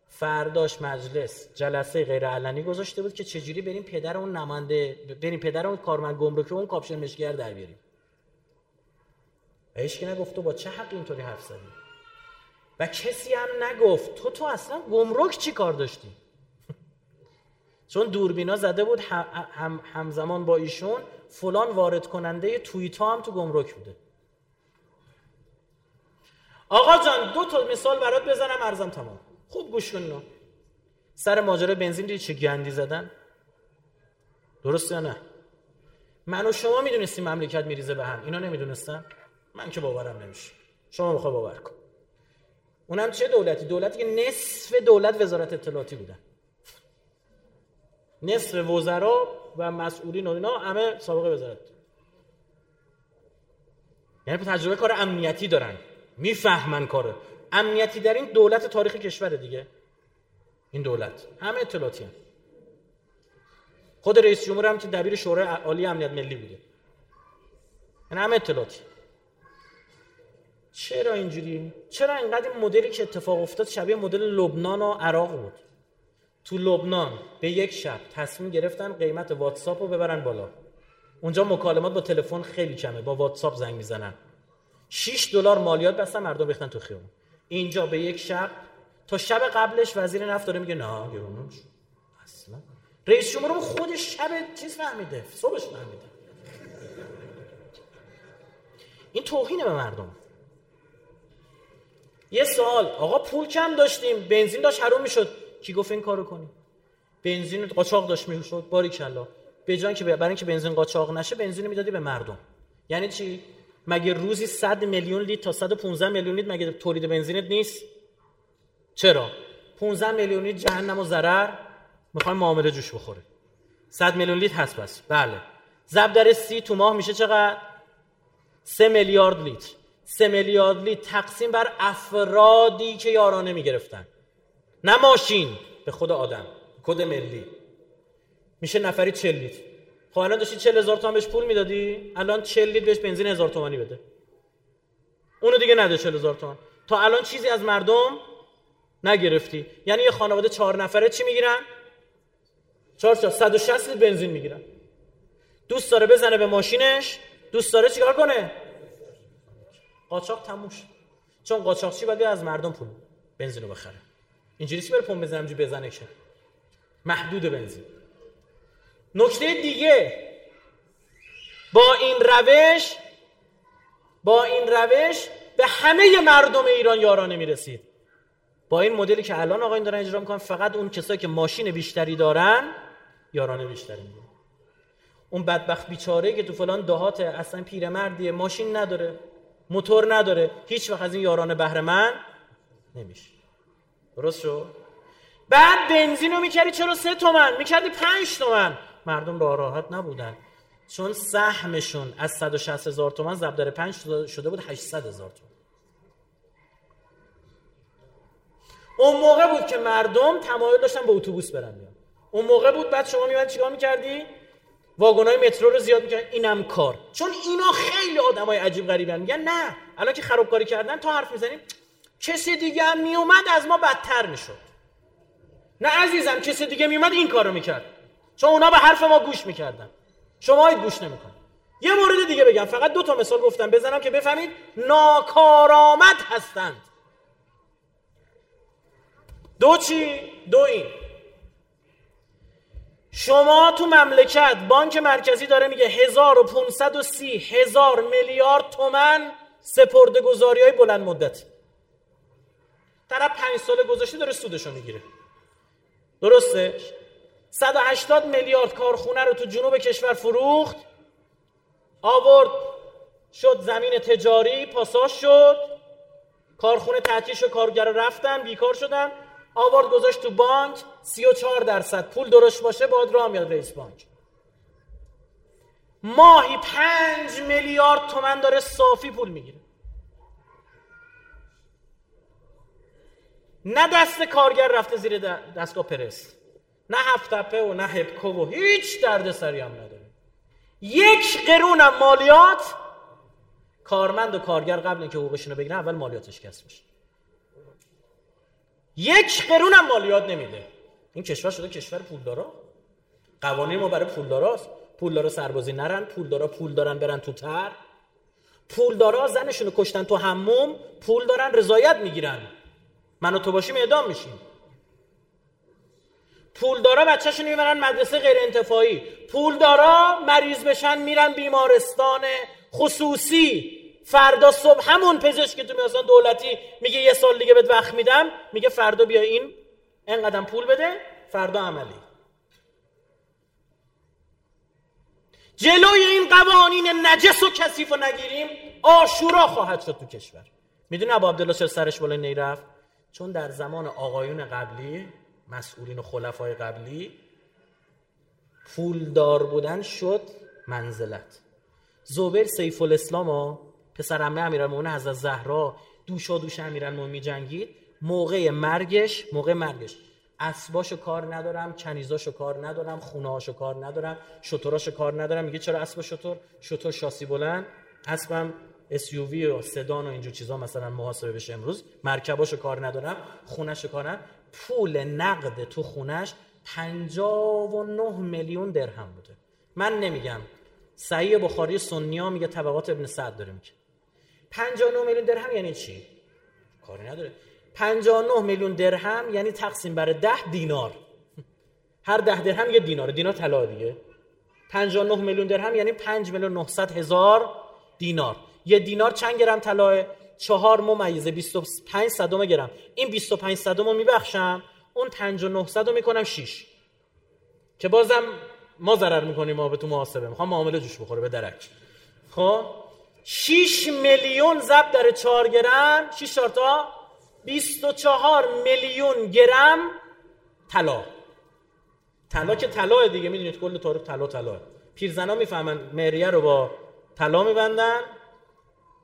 فرداش مجلس جلسه غیر علنی گذاشته بود که چجوری بریم پدر اون نماینده بریم پدر اون کارمند گمرک اون کاپشن مشکی در بیاریم. و هیچ نگفت تو با چه حق اینطوری حرف زدی؟ و کسی هم نگفت تو تو اصلا گمرک چی کار داشتی؟ *laughs* چون دوربینا زده بود هم همزمان با ایشون فلان وارد کننده توییت ها هم تو گمرک بوده. آقا جان دو تا مثال برات بزنم ارزم تمام. خوب گوش کن سر ماجرا بنزین دیدی چه گندی زدن؟ درست یا نه؟ من و شما می‌دونستیم مملکت میریزه به هم. اینا نمی‌دونستن؟ من که باورم نمیشه. شما می‌خوای باور کن. اونم چه دولتی؟ دولتی که نصف دولت وزارت اطلاعاتی بودن. نصف وزرا و مسئولین و اینا همه سابقه وزارت. یعنی تجربه کار امنیتی دارن. می‌فهمن کاره امنیتی در این دولت تاریخ کشور دیگه. این دولت. همه اطلاعاتی هم. خود رئیس جمهور هم که دبیر شورای عالی امنیت ملی بوده. یعنی همه اطلاعاتی. چرا اینجوری؟ چرا اینقدر این مدلی که اتفاق افتاد شبیه مدل لبنان و عراق بود؟ تو لبنان به یک شب تصمیم گرفتن قیمت واتساپ رو ببرن بالا. اونجا مکالمات با تلفن خیلی کمه. با واتساپ زنگ می‌زنن. 6 دلار مالیات بستن مردم ریختن تو خیابون. اینجا به یک شب تا شب قبلش وزیر نفت داره میگه نه گرون اصلا. رئیس جمهور خودش شب چیز فهمیده صبحش فهمیده. این توهینه به مردم. یه سوال آقا پول کم داشتیم بنزین داشت حروم می‌شد. کی گفت این کارو کنی؟ بنزین قاچاق داشت می‌شد. باری کلا به که برای اینکه بنزین قاچاق نشه بنزین می‌دادی به مردم. یعنی چی؟ مگه روزی 100 میلیون لیتر تا 115 میلیون لیتر مگه تولید بنزینت نیست؟ چرا؟ 15 میلیون لیتر جهنم و ضرر؟ می‌خوایم معامله جوش بخوره 100 میلیون لیتر هست پس. بله. ضرب در سی تو ماه میشه چقدر؟ 3 میلیارد لیتر 3 میلیارد لیتر تقسیم بر افرادی که یارانه می‌گرفتن. نه ماشین. به خود آدم. کد ملی. میشه نفری 40 لیتر خب الان داشتی 40 هزار تومن بهش پول می‌دادی؟ الان 40 لیتر بهش بنزین هزار تومانی بده. اونو دیگه نده 40 هزار تومن. تا الان چیزی از مردم نگرفتی. یعنی یه خانواده چهار نفره چی می‌گیرن؟ 4 تا 160 لیتر بنزین می‌گیرن. دوست داره بزنه به ماشینش دوست داره چیکار کنه؟ قاچاق تموش چون قاچاقچی باید از مردم پول بنزین رو بخره. اینجوری چی بره پمپ بزنم جو بزنه محدود بنزین. نکته دیگه. با این روش با این روش به همه مردم ایران یارانه می‌رسید. با این مدلی که الان آقایون دارن اجرا می‌کنن فقط اون کسایی که ماشین بیشتری دارن یارانه بیشتری می‌گیرن اون بدبخت بیچاره که تو فلان دهات اصلا پیرمردیه ماشین نداره موتور نداره هیچ وقت از این یارانه بهره من نمیشه. درست شو بعد بنزین رو می‌کردی چرا سه تومن؟ می‌کردی پنج تومن. مردم راحت نبودن. چون سهمشون از 160 هزار تومن ضرب در 5 شده بود 800 هزار تومن اون موقع بود که مردم تمایل داشتن به اتوبوس برن بیان. اون موقع بود بعد شما میاد چیکار می‌کردی؟ واگنای مترو رو زیاد می‌کردن. اینم کار. چون اینا خیلی آدمای عجیب غریبن. میگن نه. الان که خرابکاری کردن تا حرف می‌زنیم کسی دیگه هم میومد از ما بدتر می‌شد. نه عزیزم کسی دیگه میومد این کارو می‌کرد. چون اونا به حرف ما گوش می‌کردن. شما گوش نمیکن یه مورد دیگه بگم. فقط دو تا مثال گفتم. بزنم که بفهمید ناکارآمد هستند. دو چی؟ دو این. شما تو مملکت بانک مرکزی داره میگه 1530 هزار میلیارد تومن سپرده گذاری های بلند مدت. طرف پنج سال گذاشته داره سودشو می‌گیره. درسته؟ 180 میلیارد کارخونه رو تو جنوب کشور فروخت آورد شد زمین تجاری پاساش شد کارخونه تعطیل شد کارگر رفتن بیکار شدن آورد گذاشت تو بانک 34 درصد پول درست باشه باید راه میاد رئیس بانک. ماهی 5 میلیارد تومن داره صافی پول می‌گیره. نه دست کارگر رفته زیر دستگاه پرس نه هفتپه و نه هپکو و هیچ درد سری هم نداره. یک قرون مالیات. کارمند و کارگر قبل اینکه حقوقشون رو بگیرن اول مالیاتش کسب میشه. یک قرون هم مالیات نمیده. این کشور شده کشور پولدارا. قوانین ما برای پولداراست. پولدارا سربازی نرن پولدارا پول دارن برن تو تر. پولدارا زنشون رو کشتن تو حموم پول دارن رضایت می‌گیرن. من تو باشیم اعدام میشیم. پولدارا بچهشون می‌برن مدرسه غیر انتفاعی. پولدارا مریض بشن میرن بیمارستان خصوصی. فردا صبح همون پزشک که تو میاسان دولتی میگه یه سال دیگه بهت وقت میدم. میگه فردا بیا این انقدر پول بده فردا عملی. جلوی این قوانین نجس و کثیف و نگیریم آشورا خواهد شد تو کشور. می‌دونی ابو عبدالله چرا سرش بالا نیرفت چون در زمان آقایون قبلی مسئولین و خلفای قبلی پولدار بودن شد منزلت. زبیر سیف الاسلام ها پسر امه امیرالمومنین حضرت زهرا دوشا دوش امیرالمومنین جنگید موقع مرگش موقع مرگش. اسباشو کار ندارم کنیزاشو کار ندارم خونهاشو کار ندارم شطوراشو کار ندارم. میگه چرا اسب شطور شطور شاسی بلند. اسبم SUV و سدان و اینجور چیزا مثلا محاسبه بشه امروز. مرکباشو کار ندارم خونهشو کار ندارم. پول نقد تو خونش 59 میلیون درهم بوده. من نمیگم. سعی بخاری سنیا میگه طبقات ابن سعد داره میگه. 59 میلیون درهم یعنی چی؟ کاری نداره. 59 میلیون درهم یعنی تقسیم بر 10 دینار. هر ده درهم یه دینار. دینار طلا دیگه. 59 میلیون درهم یعنی 5 میلیون 900 هزار دینار. یه دینار چند گرم طلاه؟ چهار ممیز 25 صدم گرم. این 25 صدم رو میبخشم اون 59 رو می‌کنم 6 که بازم ما ضرر می‌کنیم ما به تو محاسبه. می‌خوام معامله جوش بخوره به درک. خب؟ 6 میلیون ضرب در 4 گرم 6 تا؟ 24 میلیون گرم طلا. طلا که طلا دیگه می‌دونید کل تاریخ طلا طلا پیرزنا می‌فهمن مریه رو با طلا میبندن.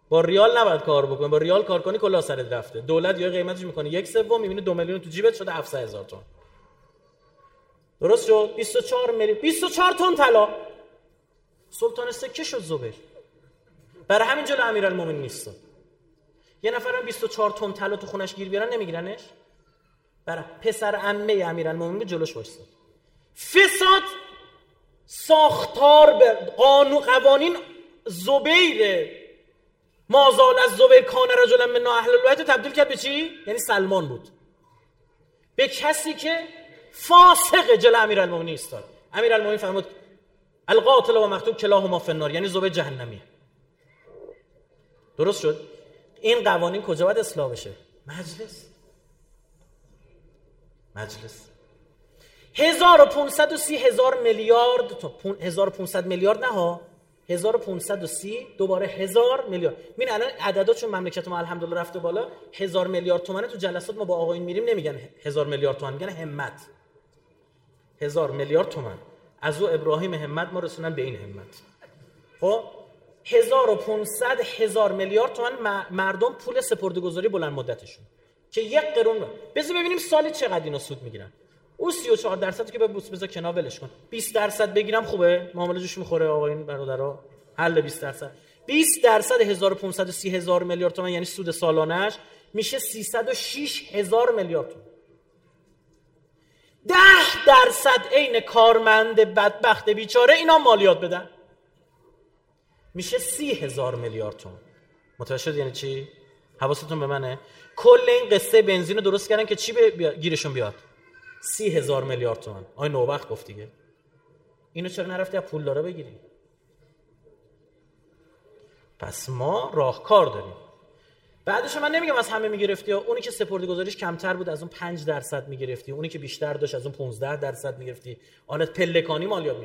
با ریال نباید کار بکنی با ریال کار کنی کلا سرت رفته. دولت یا قیمتش می‌کنه. یک سوم می‌بینی دو میلیون تو جیبت شده 700 هزار تومان درست شد؟ 24 میلیون 24 تن طلا. سلطان سکه شد زبیر برای همین جلو امیرالمومنین نیست یه نفرم 24 تن طلا تو خونش گیر بیارن نمیگیرنش؟ برای پسر عمه امیرالمومنین جلوش وایساد فساد ساختار به قانون قوانین زبیر مازال از زبیر کان رجلا من اهل البیت تبدیل کرد به چی؟ یعنی سلمان بود. به کسی که فاسق جل امیرالمومنین ایستاد. امیرالمومنین فرمود القاتل و مقتول کلاهما فی النار یعنی زبیر جهنمیه. درست شد؟ این قوانین کجا باید اصلاح بشه؟ مجلس. مجلس. 1530 هزار میلیارد 1500 میلیارد نه ها. 1530 دوباره هزار میلیارد ببین الان عددا چون مملکت ما الحمدلله رفته بالا هزار میلیارد تومنه تو جلسات ما با آقایون میریم نمیگن هزار میلیارد تومن میگن همت. هزار میلیارد تومن. از او ابراهیم همت ما رسونن به این همت. خب؟ 1500 هزار میلیارد تومن مردم پول سپرده‌گذاری بلند مدتشون. که یک قرون بذار ببینیم سالی چقدر اینا سود می‌گیرن. او 34 درصد که به بوس بذار کنار ولش کن. 20 درصد بگیرم خوبه؟ معامله جوش می‌خوره آقایون برادرها. حل 20 درصد. 20 درصد 1530 هزار میلیارد تومان یعنی سود سالانش میشه 306 هزار میلیارد تومان. 10 درصد عین کارمند بدبخت بیچاره اینا مالیات بدن. میشه سی هزار میلیارد تومان. متوجه یعنی چی؟ حواستون به منه. کل این قصه بنزین رو درست کردن که چی گیرشون بیاد؟ سی هزار میلیارد تومان. آی نوبخت گفت دیگه. اینو چرا نرفتی از پول داره بگیری؟ پس ما راهکار داریم. بعدش من نمیگم از همه می‌گرفتی اونی که سپرده گذاریش کمتر بود از اون 5 درصد می‌گرفتی. اونی که بیشتر داشت از اون 15 درصد می‌گرفتی. آنت پلکانی مالیات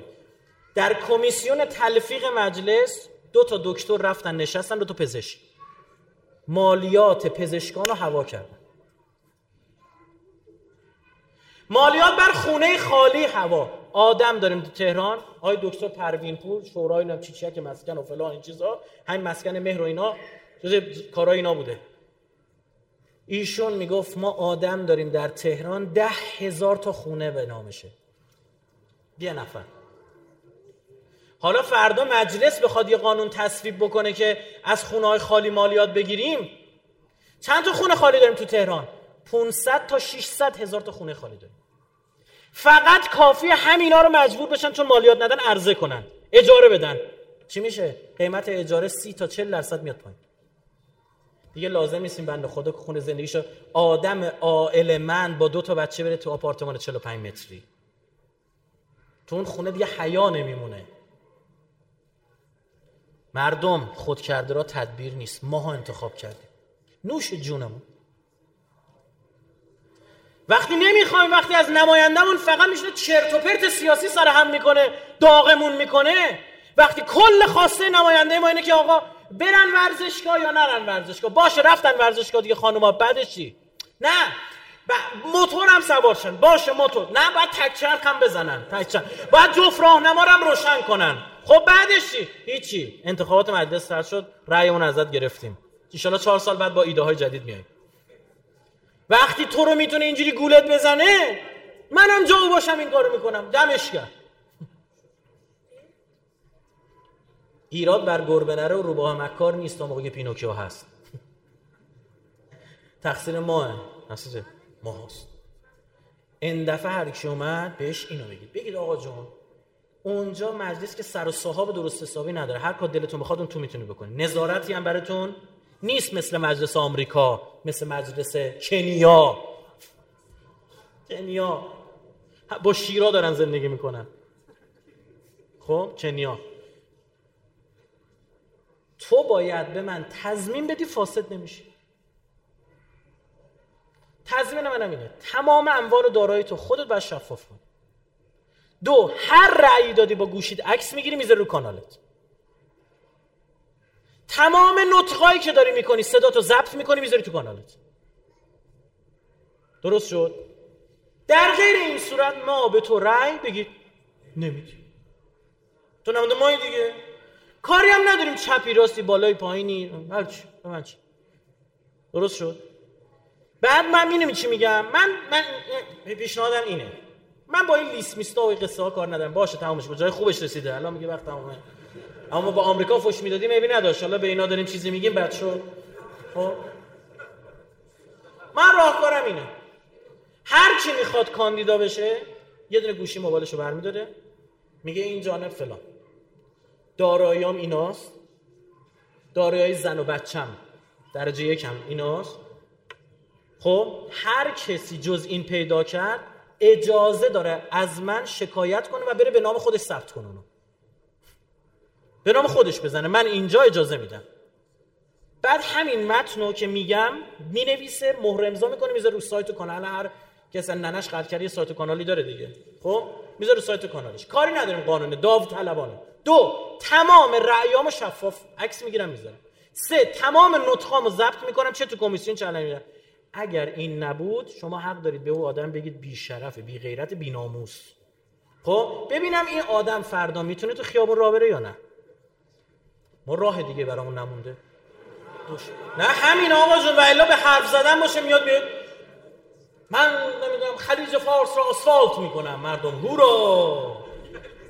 در کمیسیون تلفیق مجلس دو تا دکتر رفتن نشستن دو تا پزشک. مالیات پزشکان رو هوا کردن. مالیات بر خونه خالی هوا. آدم داریم تو تهران. آقای دکتر پروین پور شورای نم چی که مسکن و فلان این چیزا. همین مسکن مهر و اینا. جز کارای اینا بوده. ایشون می‌گفت ما آدم داریم در تهران ده هزار تا خونه به نامشه یه نفر. حالا فردا مجلس بخواد یه قانون تصویب بکنه که از خونه های خالی مالیات بگیریم. چند تا خونه خالی داریم تو تهران؟ 500 تا 600 هزار تا خونه خالی داریم. فقط کافی همینا رو مجبور بشن چون مالیات ندن عرضه کنن. اجاره بدن. چی میشه؟ قیمت اجاره 30 تا 40 درصد میاد پایین. دیگه لازم نیستیم بنده خدا که خونه زندگیشو آدم عائل من با دو تا بچه بره تو آپارتمان 45 متری. تو اون خونه دیگه حیا نمیمونه. مردم خود کرده را تدبیر نیست. ماها انتخاب کردیم. نوش جونمون. وقتی نمی‌خوایم وقتی از نمایندهمون فقط میشه چرت و پرت سیاسی سر هم می‌کنه داغمون می‌کنه وقتی کل خواسته نماینده ما اینه که آقا برن ورزشگاه یا نرن ورزشگاه؟ باشه رفتن ورزشگاه دیگه خانوما بعدش چی؟ نه موتور هم سوار شن. باشه موتور. نه باید تکچرخ هم بزنن. تکچرخ باید جفت راهنما هم روشن کنن. خب بعدش چی؟ هیچی. انتخابات مجلس سر شد. رأیمون ازت گرفتیم. ان چهار سال بعد با ایده های جدید میاییم وقتی تو رو می‌تونه اینجوری گولت بزنه منم جاو باشم این کارو می‌کنم. دمش کرد ایراد بر گربه نره و روباه مکار نیست تا موقع پینوکیو هست. تقصیر ماه تقصیر ما هست. این دفعه هر کی اومد بهش اینو بگید. بگید آقا جون اونجا مجلس که سر و صاحب درست حسابی نداره. هر کار دلتون بخواد اون تو می‌تونی بکنی. نظارتی هم براتون نیست مثل مجلس آمریکا. مثل مجلس کنیا. کنیا. با شیرا دارن زندگی می‌کنن. خب کنیا. تو باید به من تضمین بدی فاسد نمیشی. تضمین منم اینه. تمام اموال دارایی تو خودت باید شفاف کن دو هر رأی دادی با گوشید عکس می‌گیری می‌ذاری رو کانالت. تمام نطقایی که داری می‌کنی صدا تو ضبط می‌کنی می‌ذاری تو کانالت درست شد؟ در غیر این صورت ما به تو رأی بگید نمیدیم. تو نمونده مایی دیگه. کاری هم نداریم. چپی راستی بالای پایینی. هرچی من چی. درست شد؟ بعد من می‌دونی چی میگم؟ من من پیشنهادم اینه. من با این لیست میستا و قصه ها کار ندارم. باشه تمامش به جای خوبش رسیده. الان میگه وقت تمامه اما با آمریکا فوش می‌دادیم ایبی نداشت. حالا به اینا داریم چیزی میگیم بعد شد. خب؟ من راهکارم اینه. هر کی می‌خواد کاندیدا بشه یه دونه گوشی موبایلشو برمیداره. میگه این جانب فلان. داراییام ایناست. دارایی زن و بچم. درجه یکم ایناست. خب؟ هر کسی جز این پیدا کرد اجازه داره از من شکایت کنه و بره به نام خودش ثبت کنه به نام خودش بزنه. من اینجا اجازه میدم. بعد همین متنو که میگم می‌نویسه مهر امضا می‌کنه می‌ذاره رو سایت و کانال هر کسی ننش کرده سایت و کانالی داره دیگه. خب؟ می‌ذاره رو سایت و کانالش. کاری نداریم قانون. داو طلبانه. دو تمام رأیامو شفاف عکس می‌گیرم می‌ذارم. سه تمام نطقامو ضبط می‌کنم چه تو کمیسیون چه نمی‌دونم اگر این نبود شما حق دارید به او آدم بگید بی شرف بی غیرت بی ناموس خب؟ ببینم این آدم فردا می‌تونه تو خیابون راه بره یا نه. ما راه دیگه برامون نمونده. نه همین آقا جون و به حرف زدن باشه میاد بیاد. من نمی‌دونم خلیج فارس رو آسفالت می‌کنم مردم. هورا!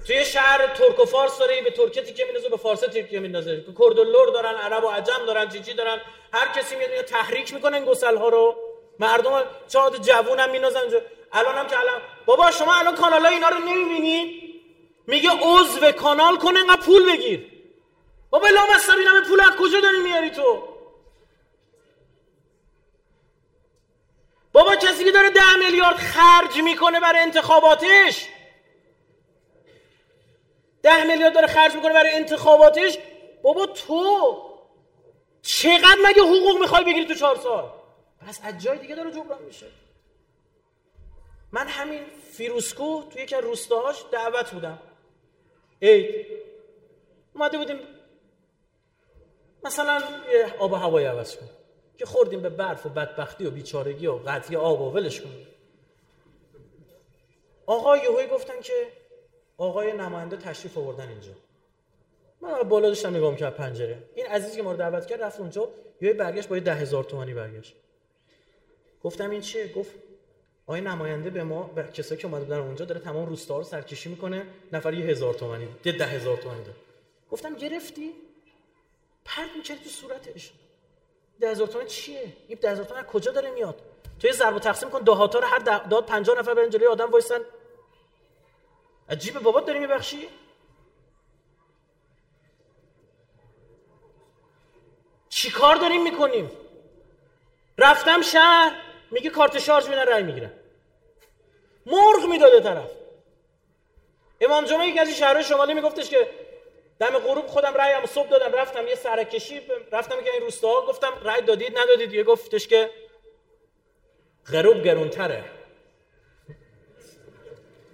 توی شهر ترک و فارس داره به ترکیه که میندازه به فارس تیکه میندازه. کرد و لور دارن عرب و عجم دارن چی دارن. هر کسی میاد تحریک می‌کنه گسل ها رو. مردم چاد جوون هم مینازن الان هم که الان بابا شما الان کانال های اینا رو نمی‌بینید میگه عضو کانال کنه انقدر پول بگیر. بابا لامصب اینم پول از کجا داری میاری تو؟ بابا کسی که داره ده میلیارد خرج می‌کنه برای انتخاباتش ده میلیارد داره خرج می‌کنه برای انتخاباتش بابا تو چقدر مگه حقوق می‌خوای بگیری تو چهار سال؟ پس از جای دیگه داره جبران میشه. من همین فیروسکو توی یکی از روستاهاش دعوت بودم. ای اومده بودیم مثلا آب و هوای عوض کنیم که خوردیم به برف و بدبختی و بیچارگی و قطعی آب و ولش کنیم آقا یهوی گفتن که آقای نماینده تشریف آوردن اینجا. من بالا داشتم نگاه که پنجره. این عزیزی که ما رو دعوت کرد رفت اونجا یه برگشت با ده هزار تومانی برگشت. گفتم این چیه؟ گفت آقای نماینده به ما به کسایی که اومده بودن اونجا داره تمام روستا رو سرکشی می‌کنه. نفر یه هزار تومانی ده ده هزار تومانی داره. گفتم گرفتی؟ پرد می‌کردی تو صورتش. ده هزار تومانی چیه؟ این ده هزار تومانی کجا داره میاد؟ تو یه ضرب تقسیم کن دهاتا رو هر داد 50 نفر برن جلوی آدم وایسن. عجیب بابات داری میبخشی؟ چی کار داریم می‌کنیم؟ رفتم شهر میگه کارت شارژ میدن رای می‌گیرن. مرغ می‌داده طرف. امام جمعه یکی از این شهرهای شمالی میگفتش که دم غروب خودم رأیم صبح دادم رفتم یه سرکشی رفتم که این روستاها گفتم رأی دادید ندادید؟ یه گفتش که غروب گرونتره.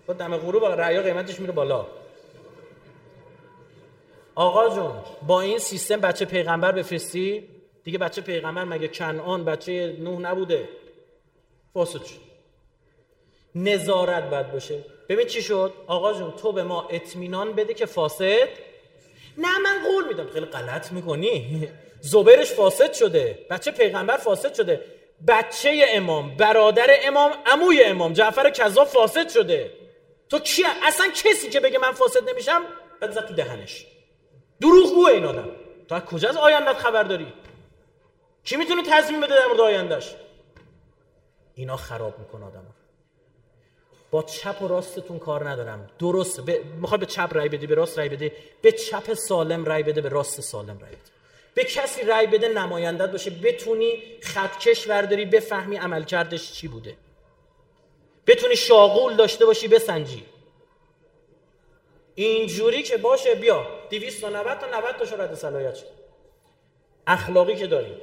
خود دم غروب رأی قیمتش میره بالا. آقا جون با این سیستم بچه پیغمبر بفرستی؟ دیگه بچه پیغمبر مگه کنعان بچه نوح نبوده؟ فاسد شد. نظارت باید باشه. ببین چی شد؟ آقا جون تو به ما اطمینان بده که فاسد نه من قول میدم. خیلی غلط می‌کنی. زبرش فاسد شده. بچه پیغمبر فاسد شده. بچه امام برادر امام عموی امام جعفر کذاب فاسد شده. تو کی اصلا کسی که بگه من فاسد نمیشم؟ زد تو دهنش. دروغگوه این آدم. تو از کجا از آیندت خبر داری؟ کی می‌تونه تضمین بده در مورد آیندهش؟ اینا خراب می‌کنه آدم با چپ و راستتون کار ندارم. درست ب... می‌خوای به چپ رای بدی به راست رای بده به چپ سالم رای بده به راست سالم رای بده. به کسی رای بده نمایندت باشه. بتونی خطکش ورداری بفهمی عملکردش چی بوده. بتونی شاغول داشته باشی بسنجی. اینجوری که باشه بیا. 290 تا 90 تا رد صلاحیت شد اخلاقی که داریم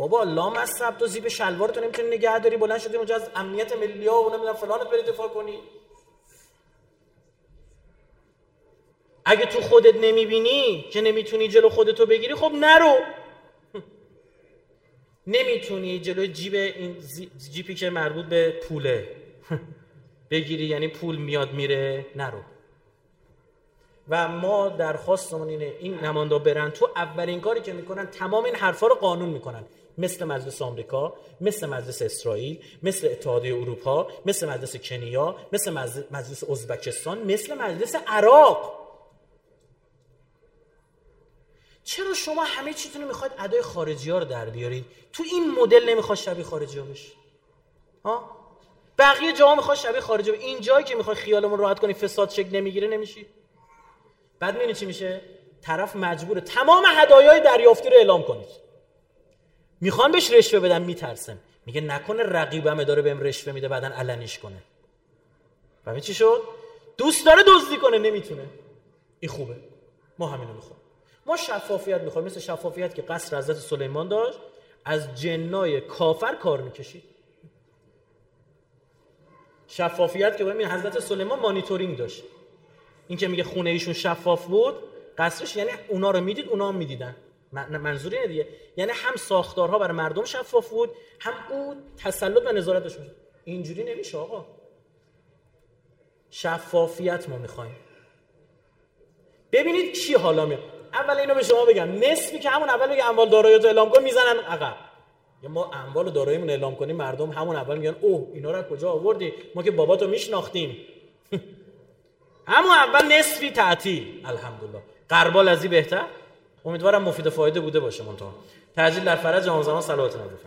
بابا لام از سبت و زیب شلوار تو نمی‌تونی نگه داری. بلند شدی اونجا از امنیت ملی ها و نمی‌دونم فلانت بری دفاع کنی. اگه تو خودت نمی‌بینی که نمی‌تونی جلو خودتو بگیری خب نرو. *laughs* نمی‌تونی جلو جیب این جیپی که مربوط به پوله *laughs* بگیری یعنی پول میاد میره نرو. و ما درخواستمون اینه این نماندا برن تو اولین کاری که می‌کنن تمام این حرفا رو قانون می‌کنن. مثل مجلس آمریکا مثل مجلس اسرائیل مثل اتحادیه اروپا مثل مجلس کنیا مثل مجلس ازبکستان مثل مجلس عراق. چرا شما همه چیتون می‌خواید ادای خارجی ها رو در بیارید؟ تو این مدل نمی‌خواد شبیه خارجی ها بشی ها؟ بقیه جاها می‌خواد شبیه خارجی ها این جایی که می‌خواد خیالمون راحت کنی فساد شکل نمی‌گیره نمیشی. بعد می‌بینی چی میشه؟ طرف مجبوره تمام هدایای دریافتی رو اعلام کنید. می‌خوان بهش رشوه بدن میترسن میگه نکنه رقیبمه داره بهم رشوه میده بعدا علنیش کنه. و چی شد؟ دوست داره دزدی کنه نمی‌تونه. این خوبه. ما همینو می‌خوایم ما شفافیت می‌خوایم مثل شفافیت که قصر حضرت سلیمان داشت از جنای کافر کار می‌کشید. شفافیت که ببین حضرت سلیمان مانیتورینگ داشت. این که میگه خونه ایشون شفاف بود قصرش یعنی اونا رو می‌دید اونا هم می‌دیدن. منظور اینه دیگه. یعنی هم ساختارها برای مردم شفاف بود هم او تسلط و نظارتش بود. اینجوری نمیشه آقا. شفافیت ما می‌خوایم. ببینید کی حالا میاد. اول اینو به شما بگم. نصفی که همون اول بگه اموال داراییتو اعلام کن می‌زنن عقب. یا ما اموال و داراییمون اعلام کنیم مردم همون اول میگن اوه اینا رو کجا آوردی؟ ما که باباتو میشناختیم. *laughs* همون اول نصفی تعطیل. الحمدلله. قربال ازی بهتر؟ امیدوارم مفید و فایده بوده باشه منتها تعجیل در فرج آن زمان صلوات نبود